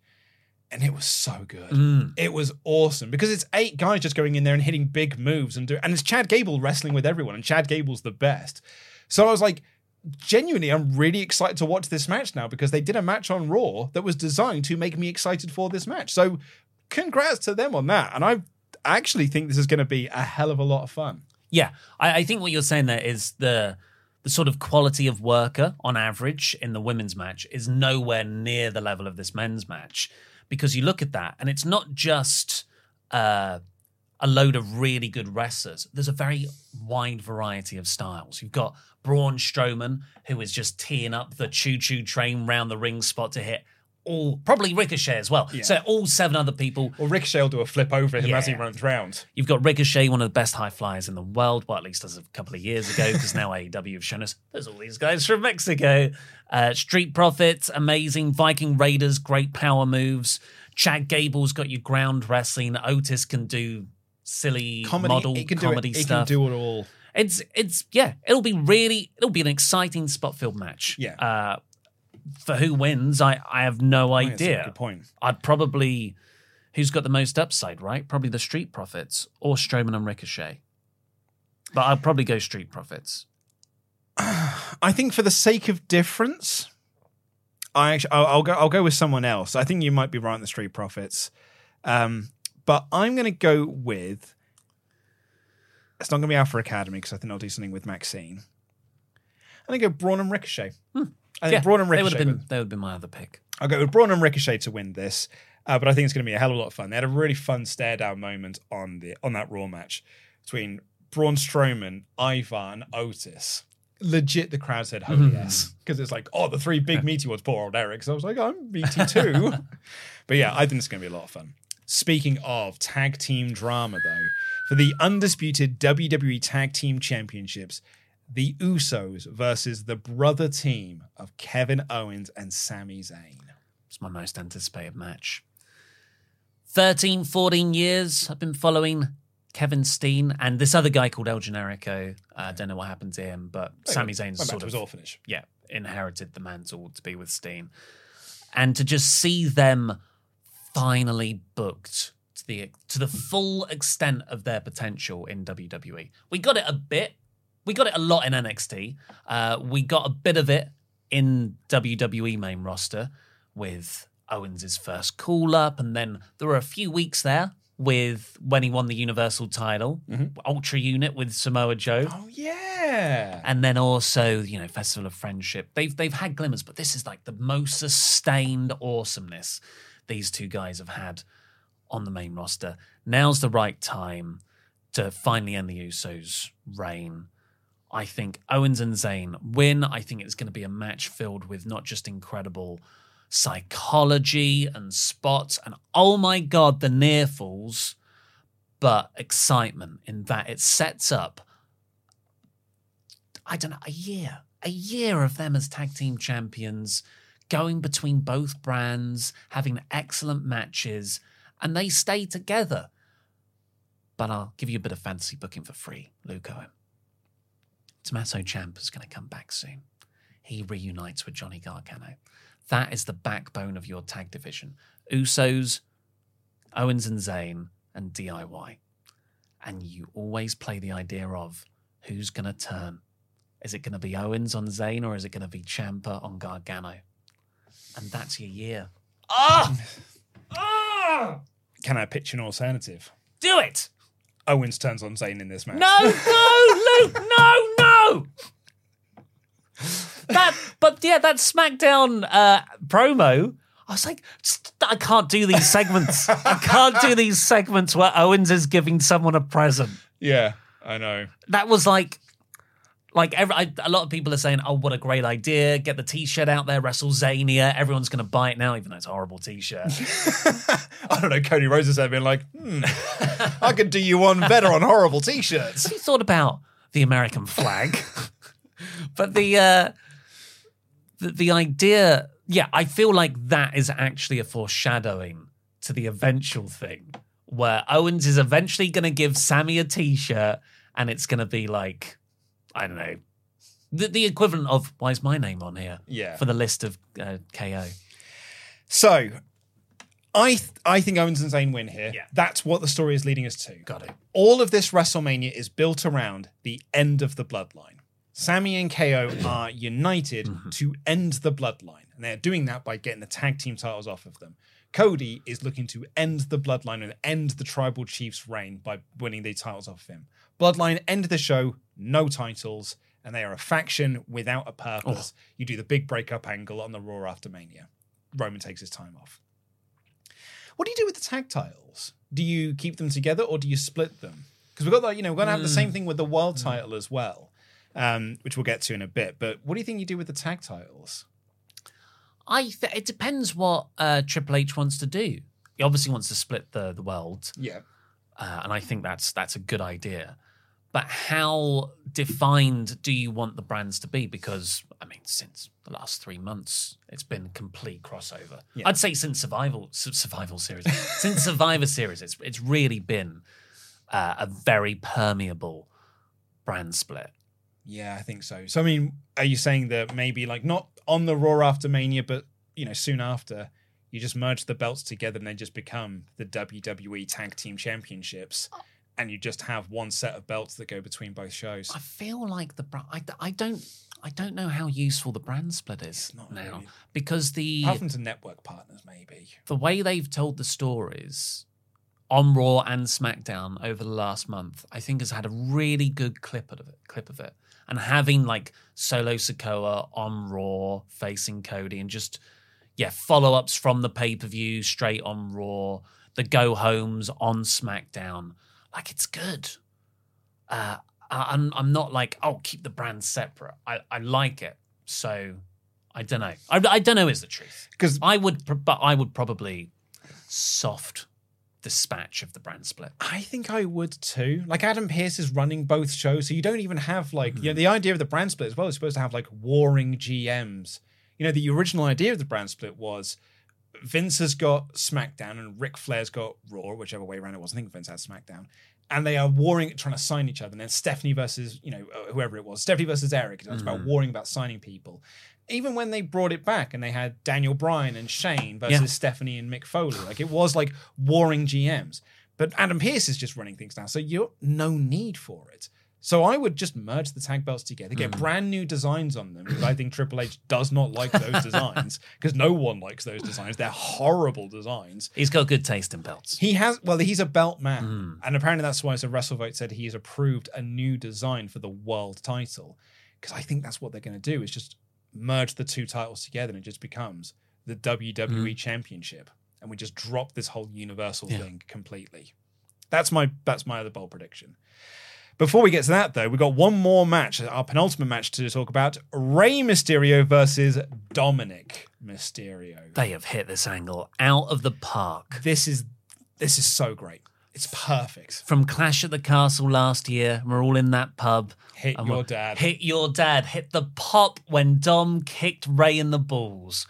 [SPEAKER 1] And it was so good.
[SPEAKER 2] Mm.
[SPEAKER 1] It was awesome because it's eight guys just going in there and hitting big moves and do and it's Chad Gable wrestling with everyone, and Chad Gable's the best. So I was like, genuinely, I'm really excited to watch this match now because they did a match on Raw that was designed to make me excited for this match. So congrats to them on that. And I actually think this is going to be a hell of a lot of fun.
[SPEAKER 2] Yeah, I, I think what you're saying there is the the sort of quality of worker on average in the women's match is nowhere near the level of this men's match because you look at that and it's not just uh, a load of really good wrestlers. There's a very wide variety of styles. You've got Braun Strowman who is just teeing up the choo choo train round the ring spot to hit. All probably Ricochet as well. So all seven other people
[SPEAKER 1] Well, Ricochet will do a flip over him as he runs round.
[SPEAKER 2] You've got Ricochet, one of the best high flyers in the world, well, at least as of a couple of years ago, because now (laughs) AEW have shown us there's all these guys from Mexico. Uh, Street Profits, amazing. Viking Raiders, great power moves. Chad Gable's got your ground wrestling. Otis can do silly
[SPEAKER 1] Comedy,
[SPEAKER 2] model
[SPEAKER 1] he can
[SPEAKER 2] comedy
[SPEAKER 1] do it, He
[SPEAKER 2] stuff.
[SPEAKER 1] can do it all.
[SPEAKER 2] It's it's yeah, it'll be really it'll be an exciting spot filled match.
[SPEAKER 1] Yeah.
[SPEAKER 2] Uh, for who wins, I I have no
[SPEAKER 1] I think that's a
[SPEAKER 2] idea.
[SPEAKER 1] Good point.
[SPEAKER 2] I'd probably who's got the most upside, right? Probably the Street Profits or Strowman and Ricochet. But I'd probably go Street Profits. (sighs)
[SPEAKER 1] I think for the sake of difference, I actually I'll, I'll go I'll go with someone else. I think you might be right on the Street Profits, um, but I'm going to go with. It's not going to be Alpha Academy because I think I'll do something with Maxine. I'm going to go Braun and Ricochet. I think
[SPEAKER 2] yeah,
[SPEAKER 1] Braun and
[SPEAKER 2] they would
[SPEAKER 1] Ricochet.
[SPEAKER 2] have been they would have been my other pick.
[SPEAKER 1] I'll go with Braun and Ricochet to win this, uh, but I think it's going to be a hell of a lot of fun. They had a really fun stare down moment on the on that Raw match between Braun Strowman, Ivar, and Otis. Legit, the crowd said "Holy yes" because it's like, oh, the three big meaty ones. Poor old Erik. So I was like, I'm meaty too. (laughs) but yeah, I think it's going to be a lot of fun. Speaking of tag team drama, though, for the undisputed WWE Tag Team Championships, the Usos versus the brother team of Kevin Owens and Sami Zayn.
[SPEAKER 2] It's my most anticipated match. 13, 14 years I've been following Kevin Steen and this other guy called El Generico. I uh, don't know what happened to him, but Sami Zayn's sort of
[SPEAKER 1] orphanage.
[SPEAKER 2] yeah, inherited the mantle to be with Steen. And to just see them finally booked to the to the full extent of their potential in WWE. We got it a bit. We got it a lot in NXT. Uh, we got a bit of it in WWE main roster with Owens' first call up, and then there were a few weeks there with when he won the Universal title, Ultra Unit with Samoa Joe.
[SPEAKER 1] Oh yeah.
[SPEAKER 2] And then also, you know, Festival of Friendship. They've they've had glimmers, but this is like the most sustained awesomeness these two guys have had on the main roster. Now's the right time to finally end the Usos' reign. I think Owens and Zayn win. I think it's going to be a match filled with not just incredible psychology and spots and oh my god, the near falls, but excitement in that it sets up I don't know, a year, a year of them as tag team champions, going between both brands, having excellent matches, and they stay together. But I'll give you a bit of fantasy booking for free, Luke Owen. Tommaso Ciampa is going to come back soon. He reunites with Johnny Gargano. That is the backbone of your tag division. Usos, Owens and Zayn, and DIY. And you always play the idea of who's going to turn. Is it going to be Owens on Zayn or is it going to be Ciampa on Gargano? And that's your year. Ah! (sighs) Ah!
[SPEAKER 1] Can I pitch an alternative?
[SPEAKER 2] Do it!
[SPEAKER 1] Owens turns on Zayn in this match.
[SPEAKER 2] No, no, Luke, no, no! That, but yeah, that SmackDown uh, promo. I was like, I can't do these segments. I can't do these segments where Owens is giving someone a present.
[SPEAKER 1] Yeah, I know.
[SPEAKER 2] That was like, like every, I, a lot of people are saying, "Oh, what a great idea! Get the T-shirt out there, WrestleZania. Everyone's going to buy it now, even though it's a horrible T-shirt." (laughs)
[SPEAKER 1] I don't know. Cody Rhodes have been like, hmm, I could do you one better on horrible t-shirts.
[SPEAKER 2] Have you thought about the American flag? (laughs) but the, uh, the the idea, yeah, I feel like that is actually a foreshadowing to the eventual thing where Owens is eventually going to give Sami a T-shirt, and it's going to be like, I don't know, the, the equivalent of why is my name on here?
[SPEAKER 1] Yeah.
[SPEAKER 2] for the list of uh, KO.
[SPEAKER 1] So, I th- I think Owens and Zayn win here.
[SPEAKER 2] Yeah.
[SPEAKER 1] That's what the story is leading us to.
[SPEAKER 2] Got it.
[SPEAKER 1] All of this WrestleMania is built around the end of the bloodline. Sami and KO are united mm-hmm. to end the bloodline, and they're doing that by getting the tag team titles off of them. Cody is looking to end the bloodline and end the tribal chief's reign by winning the titles off of him. Bloodline end the show, no titles, and they are a faction without a purpose. Oh. You do the big breakup angle on the Raw after Mania. Roman takes his time off. What do you do with the tag titles? Do you keep them together or do you split them? Because we've got that, you know, we're going to have the same thing with the world title as well, um, which we'll get to in a bit. But what do you think you do with the tag titles?
[SPEAKER 2] I th- it depends what uh, Triple H wants to do. He obviously wants to split the the world.
[SPEAKER 1] Yeah.
[SPEAKER 2] uh, and I think that's that's a good idea. But how defined do you want the brands to be? Because I mean, since the last three months, it's been complete crossover.
[SPEAKER 1] Yeah.
[SPEAKER 2] I'd say since survival survival series, (laughs) since Survivor Series, it's it's really been uh, a very permeable brand split.
[SPEAKER 1] Yeah, I think so. So, I mean, are you saying that maybe like not on the Raw after Mania, but, you know, soon after, you just merge the belts together and they just become the WWE Tag Team Championships? And you just have one set of belts that go between both shows.
[SPEAKER 2] I feel like the brand. I, I don't. I don't know how useful the brand split is
[SPEAKER 1] not
[SPEAKER 2] now
[SPEAKER 1] really.
[SPEAKER 2] because the
[SPEAKER 1] Apart from to network partners, maybe.
[SPEAKER 2] the way they've told the stories on Raw and SmackDown over the last month, I think has had a really good clip of it. Clip of it, and having like Solo Sikoa on Raw facing Cody, and just yeah, follow ups from the pay per view straight on Raw, the go homes on SmackDown, like it's good. Uh, I'm I'm not like oh keep the brands separate. I I like it, so I don't know. I I don't know is the truth.
[SPEAKER 1] 'Cause-
[SPEAKER 2] I would, but I would probably soft dispatch of the brand split.
[SPEAKER 1] I think I would too. Like Adam Pearce is running both shows, so you don't even have like you know the idea of the brand split as well is supposed to have like warring GMs. You know the original idea of the brand split was Vince has got SmackDown and Ric Flair's got Raw, whichever way around it was. I think Vince had SmackDown, and they are warring, trying to sign each other. And then Stephanie versus you know uh, whoever it was, Stephanie versus Eric. It was about warring about signing people. Even when they brought it back and they had Daniel Bryan and Shane versus
[SPEAKER 2] Yeah.
[SPEAKER 1] Stephanie and Mick Foley, like it was like warring GMs. But Adam Pearce is just running things now, so you're no need for it. So I would just merge the tag belts together, get hmm. brand new designs on them. Because I think Triple H does not like those (laughs) designs because no one likes those designs. They're horrible designs.
[SPEAKER 2] He's got good taste in belts.
[SPEAKER 1] He has, well, he's a belt man. Hmm. And apparently that's why so WrestleVote said he has approved a new design for the world title. Because I think that's what they're going to do is just merge the two titles together and it just becomes the WWE hmm. Championship. And we just drop this whole universal thing completely. That's my that's my other bold prediction. Before we get to that, though, we've got one more match, our penultimate match to talk about Rey Mysterio versus Dominic Mysterio.
[SPEAKER 2] They have hit this angle out of the park.
[SPEAKER 1] This is this is so great. It's perfect.
[SPEAKER 2] From Clash at the Castle last year, we're all in that pub.
[SPEAKER 1] Hit your dad.
[SPEAKER 2] Hit your dad. Hit the pop when Dom kicked Rey in the balls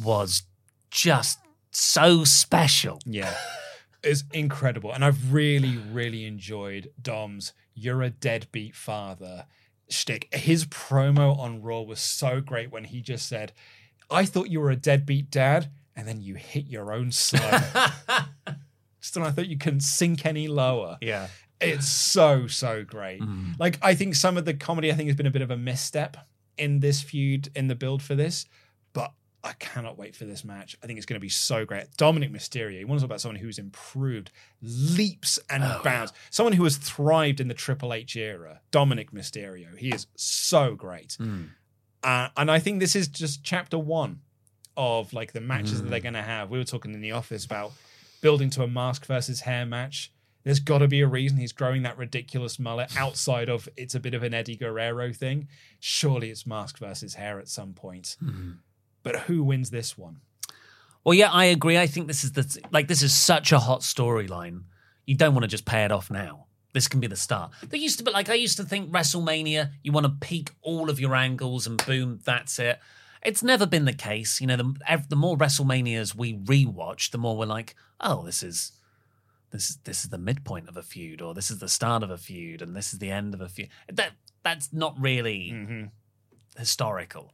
[SPEAKER 2] was just so special.
[SPEAKER 1] Yeah. (laughs) It's incredible. And I've really, really enjoyed Dom's You're a Deadbeat Father shtick. His promo on Raw was so great when he just said, I thought you were a deadbeat dad, and then you hit your own son. (laughs) just when I thought you couldn't sink any lower.
[SPEAKER 2] Yeah.
[SPEAKER 1] It's so, so great. Mm. Like, I think some of the comedy, I think, has been a bit of a misstep in this feud, in the build for this, but I cannot wait for this match. I think it's going to be so great. Dominic Mysterio, you want to talk about someone who's improved leaps and oh, bounds, someone who has thrived in the Triple H era. Dominic Mysterio, he is so great. Hmm. Uh, and I think this is just chapter one of like the matches that they're hmm. going to have. We were talking in the office about building to a mask versus hair match. There's got to be a reason he's growing that ridiculous mullet outside of it's a bit of an Eddie Guerrero thing. Surely it's mask versus hair at some point. Hmm. But who wins this one?
[SPEAKER 2] Well, yeah, I agree. I think this is the like this is such a hot storyline. You don't want to just pay it off now. This can be the start. They used to be like I used to think WrestleMania, you want to peak all of your angles and boom, that's it. It's never been the case. You know, the the more WrestleManias we rewatch, the more we're like, oh, this is this is this is the midpoint of a feud, or this is the start of a feud, and this is the end of a feud. That that's not really mm-hmm. historical.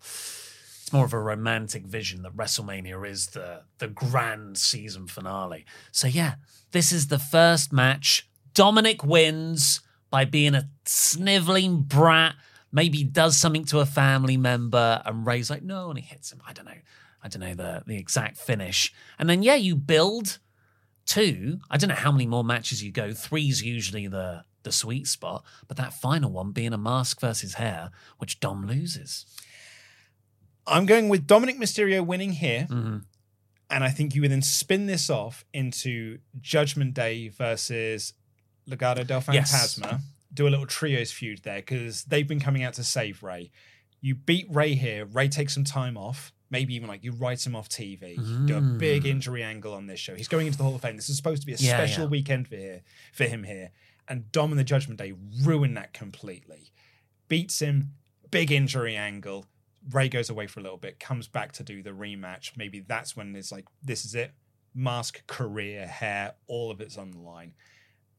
[SPEAKER 2] More of a romantic vision that WrestleMania is the the grand season finale. So yeah, this is the first match. Dominic wins by being a sniveling brat. Maybe does something to a family member, and Rey's like, no, and he hits him. I don't know. I don't know the the exact finish. And then yeah, you build two. I don't know how many more matches you go. Three's usually the the sweet spot, but that final one being a mask versus hair, which Dom loses.
[SPEAKER 1] I'm going with Dominic Mysterio winning here.
[SPEAKER 2] Mm-hmm.
[SPEAKER 1] And I think you would then spin this off into Judgment Day versus Legado del
[SPEAKER 2] Yes.
[SPEAKER 1] Fantasma. Do a little trios feud there because they've been coming out to save Rey. You beat Rey here. Rey takes some time off. Maybe even like you write him off TV. Do a big injury angle on this show. He's going into the Hall of Fame. This is supposed to be a
[SPEAKER 2] Mm. Yeah,
[SPEAKER 1] special
[SPEAKER 2] yeah.
[SPEAKER 1] weekend for here for him here. And Dom and the Judgment Day ruin that completely. Beats him, big injury angle. Rey goes away for a little bit, comes back to do the rematch. Maybe that's when it's like, this is it. Mask, career, hair, all of it's on the line.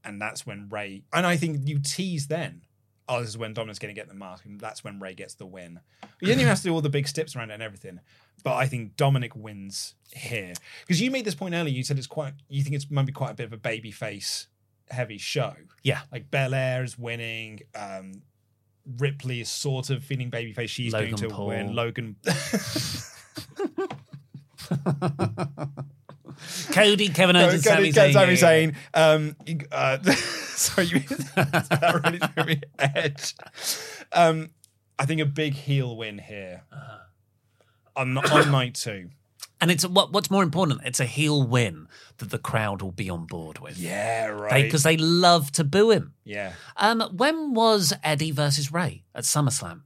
[SPEAKER 1] And that's when Rey, and I think you tease then, oh, this is when Dominic's going to get the mask, and that's when Rey gets the win. You didn't even have to do all the big steps around it and everything, but I think Dominic wins here because you made this point earlier. You said it's quite, you think it's might be quite a bit of a baby face heavy show.
[SPEAKER 2] Yeah.
[SPEAKER 1] Like Belair is winning. Um, Ripley is sort of feeling babyface. She's going to
[SPEAKER 2] Paul.
[SPEAKER 1] win. Logan. (laughs)
[SPEAKER 2] Cody, Kevin Owens, and Sami Zayn.
[SPEAKER 1] Sami. Zayn. Um, uh, (laughs) sorry, you, (laughs) that really threw me edge. Um, I think a big heel win here
[SPEAKER 2] Uh-huh.
[SPEAKER 1] on on night two.
[SPEAKER 2] And it's what what's more important, it's a heel win that the crowd will be on board with.
[SPEAKER 1] Yeah, right.
[SPEAKER 2] Because they, love to boo him.
[SPEAKER 1] yeah.
[SPEAKER 2] Um, when was Eddie versus Rey at SummerSlam?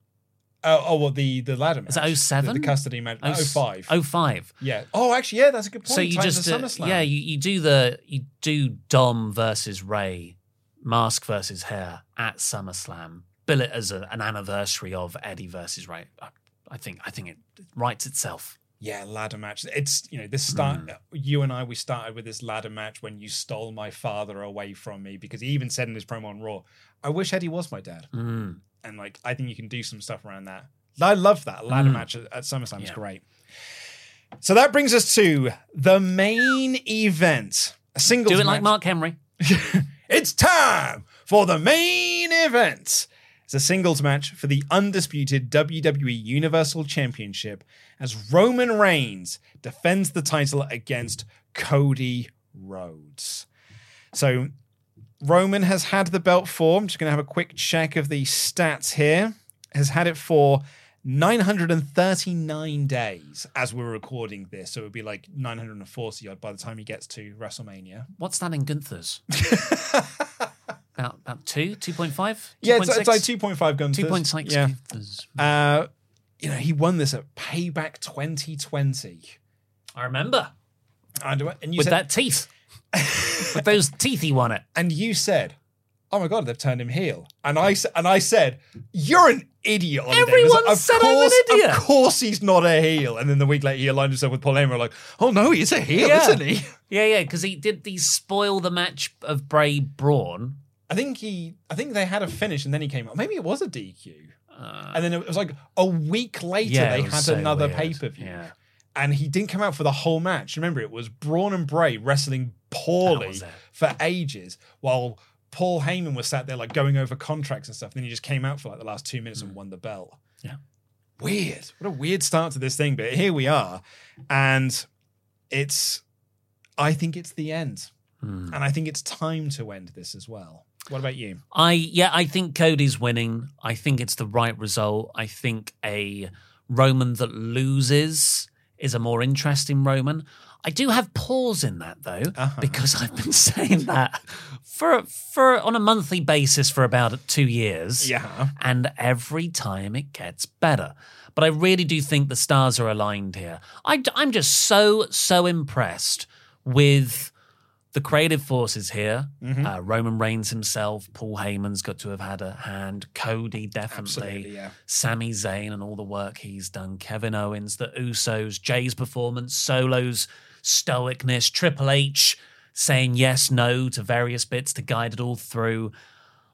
[SPEAKER 1] Oh, oh, well, the the ladder match.
[SPEAKER 2] Is it 07?
[SPEAKER 1] The, the custody match. Oh, five.
[SPEAKER 2] Oh five.
[SPEAKER 1] Yeah. Oh, actually, yeah, that's a good point.
[SPEAKER 2] So you
[SPEAKER 1] Times
[SPEAKER 2] just uh,
[SPEAKER 1] SummerSlam.
[SPEAKER 2] yeah, you, you do the you do Dom versus Rey, mask versus hair at SummerSlam. Bill it as a, an anniversary of Eddie versus Rey. I, I think I think it writes itself.
[SPEAKER 1] Yeah, ladder match. It's you know this start.
[SPEAKER 2] Hmm.
[SPEAKER 1] You and I we started with this ladder match when you stole my father away from me because he even said in his promo on Raw, "I wish Eddie was my dad."
[SPEAKER 2] Mm.
[SPEAKER 1] And like I think you can do some stuff around that. I love that ladder match at, at SummerSlam.
[SPEAKER 2] Yeah.
[SPEAKER 1] great. So that brings us to the main event. A singles
[SPEAKER 2] Do it like. Mark Henry. (laughs)
[SPEAKER 1] It's time for the main event. It's a singles match for the undisputed WWE Universal Championship as Roman Reigns defends the title against Cody Rhodes. So Roman has had the belt for, I'm just going to have a quick check of the stats here, has had it for 939 days as we're recording this. So it would be like 940 odd by the time he gets to WrestleMania.
[SPEAKER 2] What's that in Gunther's? (laughs) about about two, two point five.
[SPEAKER 1] Yeah, it's, it's like 2.5 guns.
[SPEAKER 2] two point six.
[SPEAKER 1] Yeah. Uh, you know, he won this at Payback 2020.
[SPEAKER 2] I remember
[SPEAKER 1] And, and you
[SPEAKER 2] with
[SPEAKER 1] said,
[SPEAKER 2] that teeth, (laughs) with those teeth he won it.
[SPEAKER 1] and you said, "Oh my god, they've turned him heel." And I and I said, "You're an idiot." On
[SPEAKER 2] Everyone said I'm an idiot.
[SPEAKER 1] Of course, he's not a heel. And then the week later, he aligned himself with Paul Heyman. Like, oh no, he's a heel,
[SPEAKER 2] Yeah.
[SPEAKER 1] isn't he?
[SPEAKER 2] Yeah, yeah, because he did the spoil the match of Bray Braun.
[SPEAKER 1] I think he. I think they had a finish, and then he came out. Maybe it was a DQ. and then it was like a week later
[SPEAKER 2] Uh, Yeah,
[SPEAKER 1] they had
[SPEAKER 2] so
[SPEAKER 1] another pay per view.
[SPEAKER 2] Yeah.
[SPEAKER 1] And he didn't come out for the whole match. Remember, it was Braun and Bray wrestling poorly for ages, while Paul Heyman was sat there like going over contracts and stuff. Then he just came out for like the last two minutes and won the belt.
[SPEAKER 2] Yeah.
[SPEAKER 1] Weird. What a weird start to this thing. But here we are. And it's, I think it's the end.
[SPEAKER 2] Hmm.
[SPEAKER 1] And I think it's time to end this as well. What about you?
[SPEAKER 2] I yeah, I think Cody's winning. I think it's the right result. I think a Roman that loses is a more interesting Roman. I do have pause in that though,
[SPEAKER 1] Uh-huh.
[SPEAKER 2] because I've been (laughs) saying that for for on a monthly basis for about two years.
[SPEAKER 1] Yeah.
[SPEAKER 2] And every time it gets better. But I really do think the stars are aligned here. I, I'm just so, so impressed with the creative forces here.
[SPEAKER 1] Mm-hmm.
[SPEAKER 2] Uh, Roman Reigns himself, Paul Heyman's got to have had a hand. Cody definitely.
[SPEAKER 1] Yeah.
[SPEAKER 2] Sami Zayn and all the work he's done. Kevin Owens, the Usos, Jay's performance, Solo's stoicness, Triple H saying yes, no to various bits to guide it all through.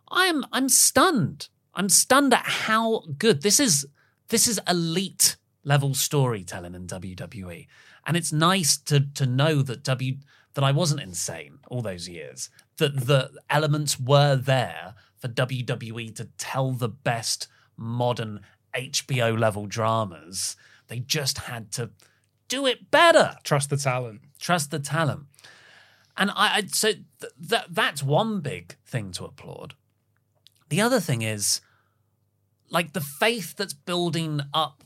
[SPEAKER 2] I'm I'm stunned. I'm stunned at how good this is. This is elite level storytelling in WWE, and it's nice to to know that W that I wasn't insane all those years. That the elements were there for WWE to tell the best modern HBO level dramas. They just had to do it better
[SPEAKER 1] Trust the talent.
[SPEAKER 2] trust the talent. And I, I so th- that that's one big thing to applaud. The other thing is like the faith that's building up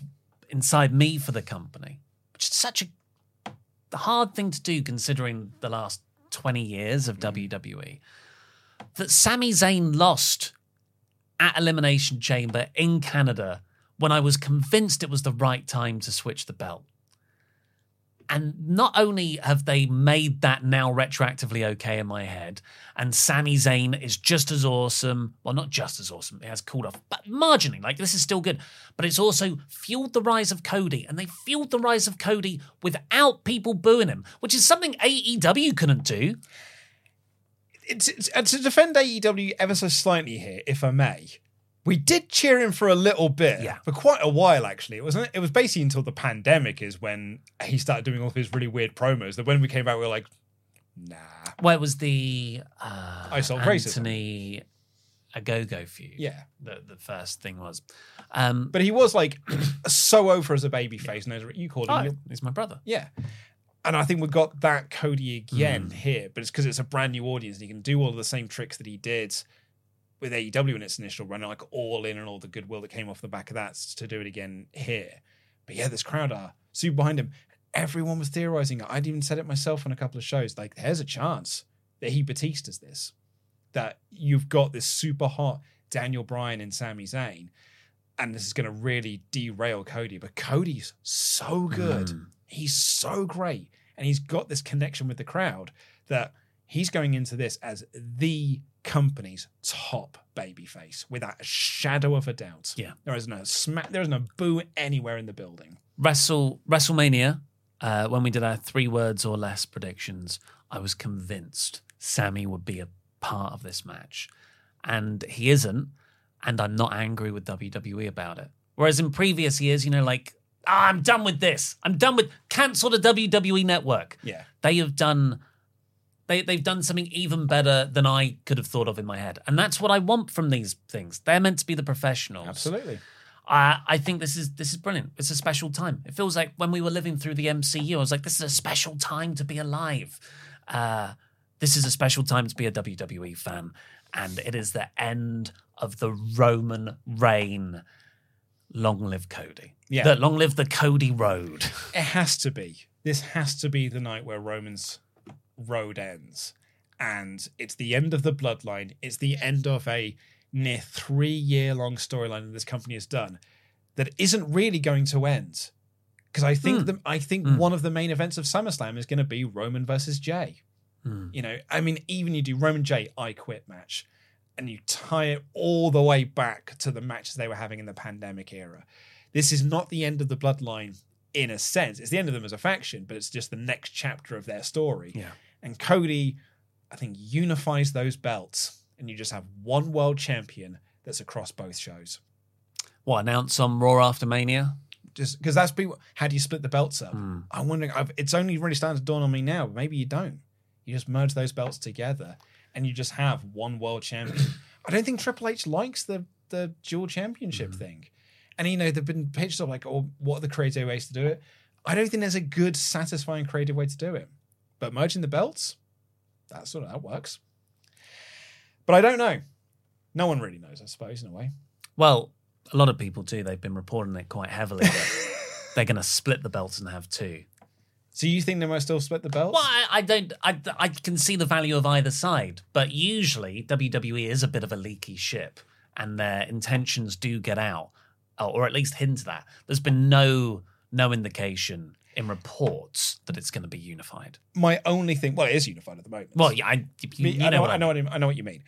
[SPEAKER 2] inside me for the company, which is such a hard thing to do considering the last 20 years of mm. WWE. That Sami Zayn lost at Elimination Chamber in Canada when I was convinced it was the right time to switch the belt. And not only have they made that now retroactively okay in my head, and Sami Zayn is just as awesome. Well, not just as awesome, it has cooled off, but marginally, like this is still good. But it's also fueled the rise of Cody, and they fueled the rise of Cody without people booing him, which is something AEW couldn't do.
[SPEAKER 1] it's, it's and to defend AEW ever so slightly here, if I may. We did cheer him for a little bit,
[SPEAKER 2] Yeah.
[SPEAKER 1] for quite a while actually. It was it was basically until the pandemic is when he started doing all of his really weird promos. That when we came out, we were like, nah.
[SPEAKER 2] Where it was the uh,
[SPEAKER 1] I saw racism.
[SPEAKER 2] Anthony Ogogo feud.
[SPEAKER 1] Yeah.
[SPEAKER 2] the the first thing was. Um,
[SPEAKER 1] But he was like (clears throat) so over as a baby babyface, and as you called him,
[SPEAKER 2] oh,
[SPEAKER 1] you're-
[SPEAKER 2] he's my brother.
[SPEAKER 1] yeah. And I think we've got that Cody again here, but it's because it's a brand new audience and he can do all of the same tricks that he did with AEW in its initial run, like all in and all the goodwill that came off the back of that to do it again here. But yeah, this crowd are super behind him. Everyone was theorizing. I'd even said it myself on a couple of shows. Like, there's a chance that he Batista's this. That you've got this super hot Daniel Bryan and Sami Zayn, and this is going to really derail Cody. But Cody's so good. Mm. He's so great. And he's got this connection with the crowd that he's going into this as the company's top babyface without a shadow of a doubt.
[SPEAKER 2] Yeah.
[SPEAKER 1] There is no smack, there is no boo anywhere in the building.
[SPEAKER 2] Wrestle WrestleMania, uh, when we did our three words or less predictions, I was convinced Sami would be a part of this match, and he isn't. And I'm not angry with WWE about it. Whereas in previous years, you know, like ah, I'm done with this. I'm done with cancel the WWE network.
[SPEAKER 1] Yeah.
[SPEAKER 2] They have done They they've done something even better than I could have thought of in my head, and that's what I want from these things. They're meant to be the professionals.
[SPEAKER 1] Absolutely.
[SPEAKER 2] I I think this is this is brilliant. It's a special time. It feels like when we were living through the MCU, I was like, this is a special time to be alive. Uh, this is a special time to be a WWE fan, and it is the end of the Roman reign. Long live Cody.
[SPEAKER 1] Yeah.
[SPEAKER 2] The, long live the Cody Road.
[SPEAKER 1] It has to be. This has to be the night where Roman's road ends. And it's the end of the bloodline. It's the end of a near three year long storyline that this company has done that isn't really going to end. Because I think hmm. the, I think hmm. one of the main events of SummerSlam is going to be Roman versus Jay. Hmm. You know, I mean, even you do Roman Jay, I quit match, and you tie it all the way back to the matches they were having in the pandemic era. This is not the end of the bloodline in a sense. It's the end of them as a faction, but it's just the next chapter of their story.
[SPEAKER 2] Yeah.
[SPEAKER 1] And Cody, I think, unifies those belts, and you just have one world champion that's across both shows.
[SPEAKER 2] What announce on Raw after Mania?
[SPEAKER 1] Just because that's people. How do you split the belts up?
[SPEAKER 2] Hmm.
[SPEAKER 1] I'm wondering. I've, it's only really starting to dawn on me now. But maybe you don't. You just merge those belts together, and you just have one world champion. (clears throat) I don't think Triple H likes the the dual championship
[SPEAKER 2] Hmm.
[SPEAKER 1] thing. And you know, there've been pictures of like, oh, what are the creative ways to do it? I don't think there's a good, satisfying creative way to do it. But merging the belts, that sort of that works. But I don't know. No one really knows, I suppose, in a way.
[SPEAKER 2] Well, a lot of people do. They've been reporting it quite heavily (laughs) they're going to split the belts and have two.
[SPEAKER 1] So you think they might still split the belts?
[SPEAKER 2] Well, I, I don't. I, I can see the value of either side, but usually WWE is a bit of a leaky ship, and their intentions do get out, or or at least hint that. There's been no no indication in reports that it's going to be unified.
[SPEAKER 1] My only thing, well, it is unified at the moment.
[SPEAKER 2] Well, yeah, I, you, you
[SPEAKER 1] I
[SPEAKER 2] know,
[SPEAKER 1] know,
[SPEAKER 2] what
[SPEAKER 1] I know, what I, I know what you mean.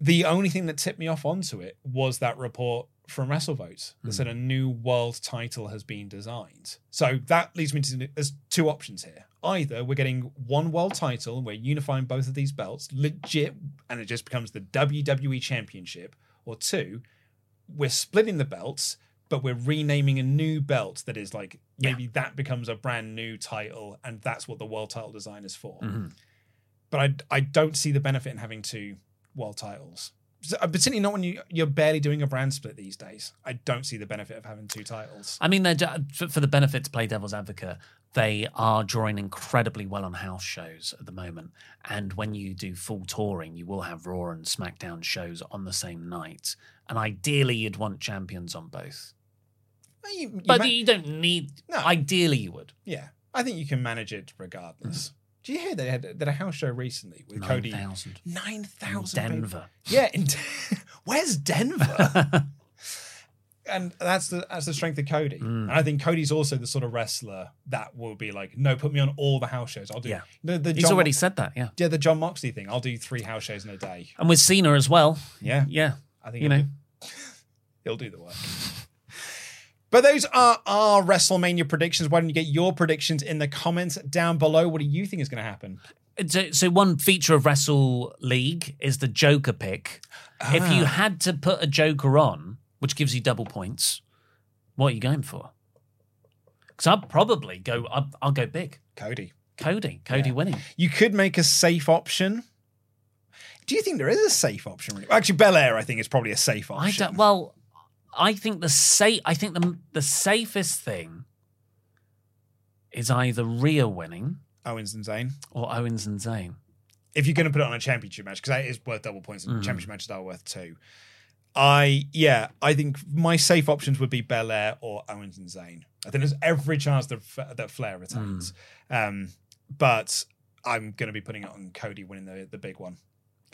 [SPEAKER 1] The only thing that tipped me off onto it was that report from WrestleVotes that said hmm. a new world title has been designed. So that leads me to there's two options here. Either we're getting one world title and we're unifying both of these belts, legit, and it just becomes the WWE Championship, or two, we're splitting the belts, but we're renaming a new belt that is like maybe that becomes a brand new title, and that's what the world title design is for but I I don't see the benefit in having two world titles. So, uh, Particularly not when you you're barely doing a brand split these days. I don't see the benefit of having two titles.
[SPEAKER 2] I mean, they're, for, for the benefit to play devil's advocate, they are drawing incredibly well on house shows at the moment. And when you do full touring, you will have Raw and SmackDown shows on the same night. And ideally, you'd want champions on both.
[SPEAKER 1] You- you
[SPEAKER 2] But
[SPEAKER 1] ma-
[SPEAKER 2] you don't need.
[SPEAKER 1] No.
[SPEAKER 2] Ideally, you would.
[SPEAKER 1] yeah, I think you can manage it regardless. Do you hear they had, they had a house show recently with Cody?
[SPEAKER 2] 9,000.
[SPEAKER 1] Nine thousand.
[SPEAKER 2] Denver.
[SPEAKER 1] Yeah, in (laughs) where's Denver? (laughs) and that's the that's the strength of Cody.
[SPEAKER 2] Mm.
[SPEAKER 1] And I think Cody's also the sort of wrestler that will be like, no, put me on all the house shows. I'll do.
[SPEAKER 2] Yeah.
[SPEAKER 1] The, the
[SPEAKER 2] He's
[SPEAKER 1] John
[SPEAKER 2] already
[SPEAKER 1] Mo-
[SPEAKER 2] said that, yeah.
[SPEAKER 1] yeah, the Jon Moxley thing. I'll do three house shows in a day.
[SPEAKER 2] And with Cena as well.
[SPEAKER 1] Yeah,
[SPEAKER 2] Yeah.
[SPEAKER 1] I think
[SPEAKER 2] You
[SPEAKER 1] he'll
[SPEAKER 2] know.
[SPEAKER 1] do- (laughs) he'll do the work. But those are our WrestleMania predictions. Why don't you get your predictions in the comments down below? What do you think is going to happen?
[SPEAKER 2] So, so one feature of WrestleLeague is the Joker pick. If
[SPEAKER 1] Ah.
[SPEAKER 2] you had to put a Joker on, which gives you double points, what are you going for? Because I'll probably go. I'll, I'll go big.
[SPEAKER 1] Cody.
[SPEAKER 2] Cody. Cody
[SPEAKER 1] Yeah.
[SPEAKER 2] winning.
[SPEAKER 1] You could make a safe option. Do you think there is a safe option? really? Actually, Belair, I think, is probably a safe option.
[SPEAKER 2] I don't. Well, I think the safe. I think the the safest thing is either Rhea winning
[SPEAKER 1] Owens and Zayn.
[SPEAKER 2] or Owens and Zayn.
[SPEAKER 1] If you're going to put it on a championship match, because that is worth double points, and
[SPEAKER 2] Mm.
[SPEAKER 1] championship matches are worth two. I yeah, I think my safe options would be Belair or Owens and Zayn. I think there's every chance that that Flair returns,
[SPEAKER 2] Mm.
[SPEAKER 1] um, but I'm going to be putting it on Cody winning the the big one.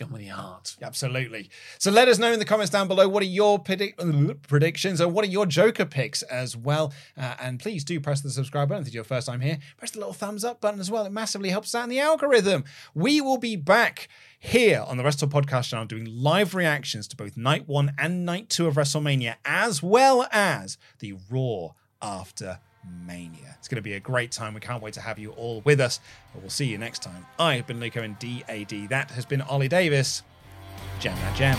[SPEAKER 2] Your heart.
[SPEAKER 1] Absolutely. So let us know in the comments down below what are your predic- predictions and what are your Joker picks as well. Uh, and please do press the subscribe button if it's your first time here. Press the little thumbs up button as well. It massively helps out in the algorithm. We will be back here on the Wrestle Podcast channel doing live reactions to both night one and night two of WrestleMania, as well as the Raw after Mania. It's going to be a great time. We can't wait to have you all with us. But we'll see you next time. I have been Luke Owen DAD. That has been Oli Davis. Jam that jam.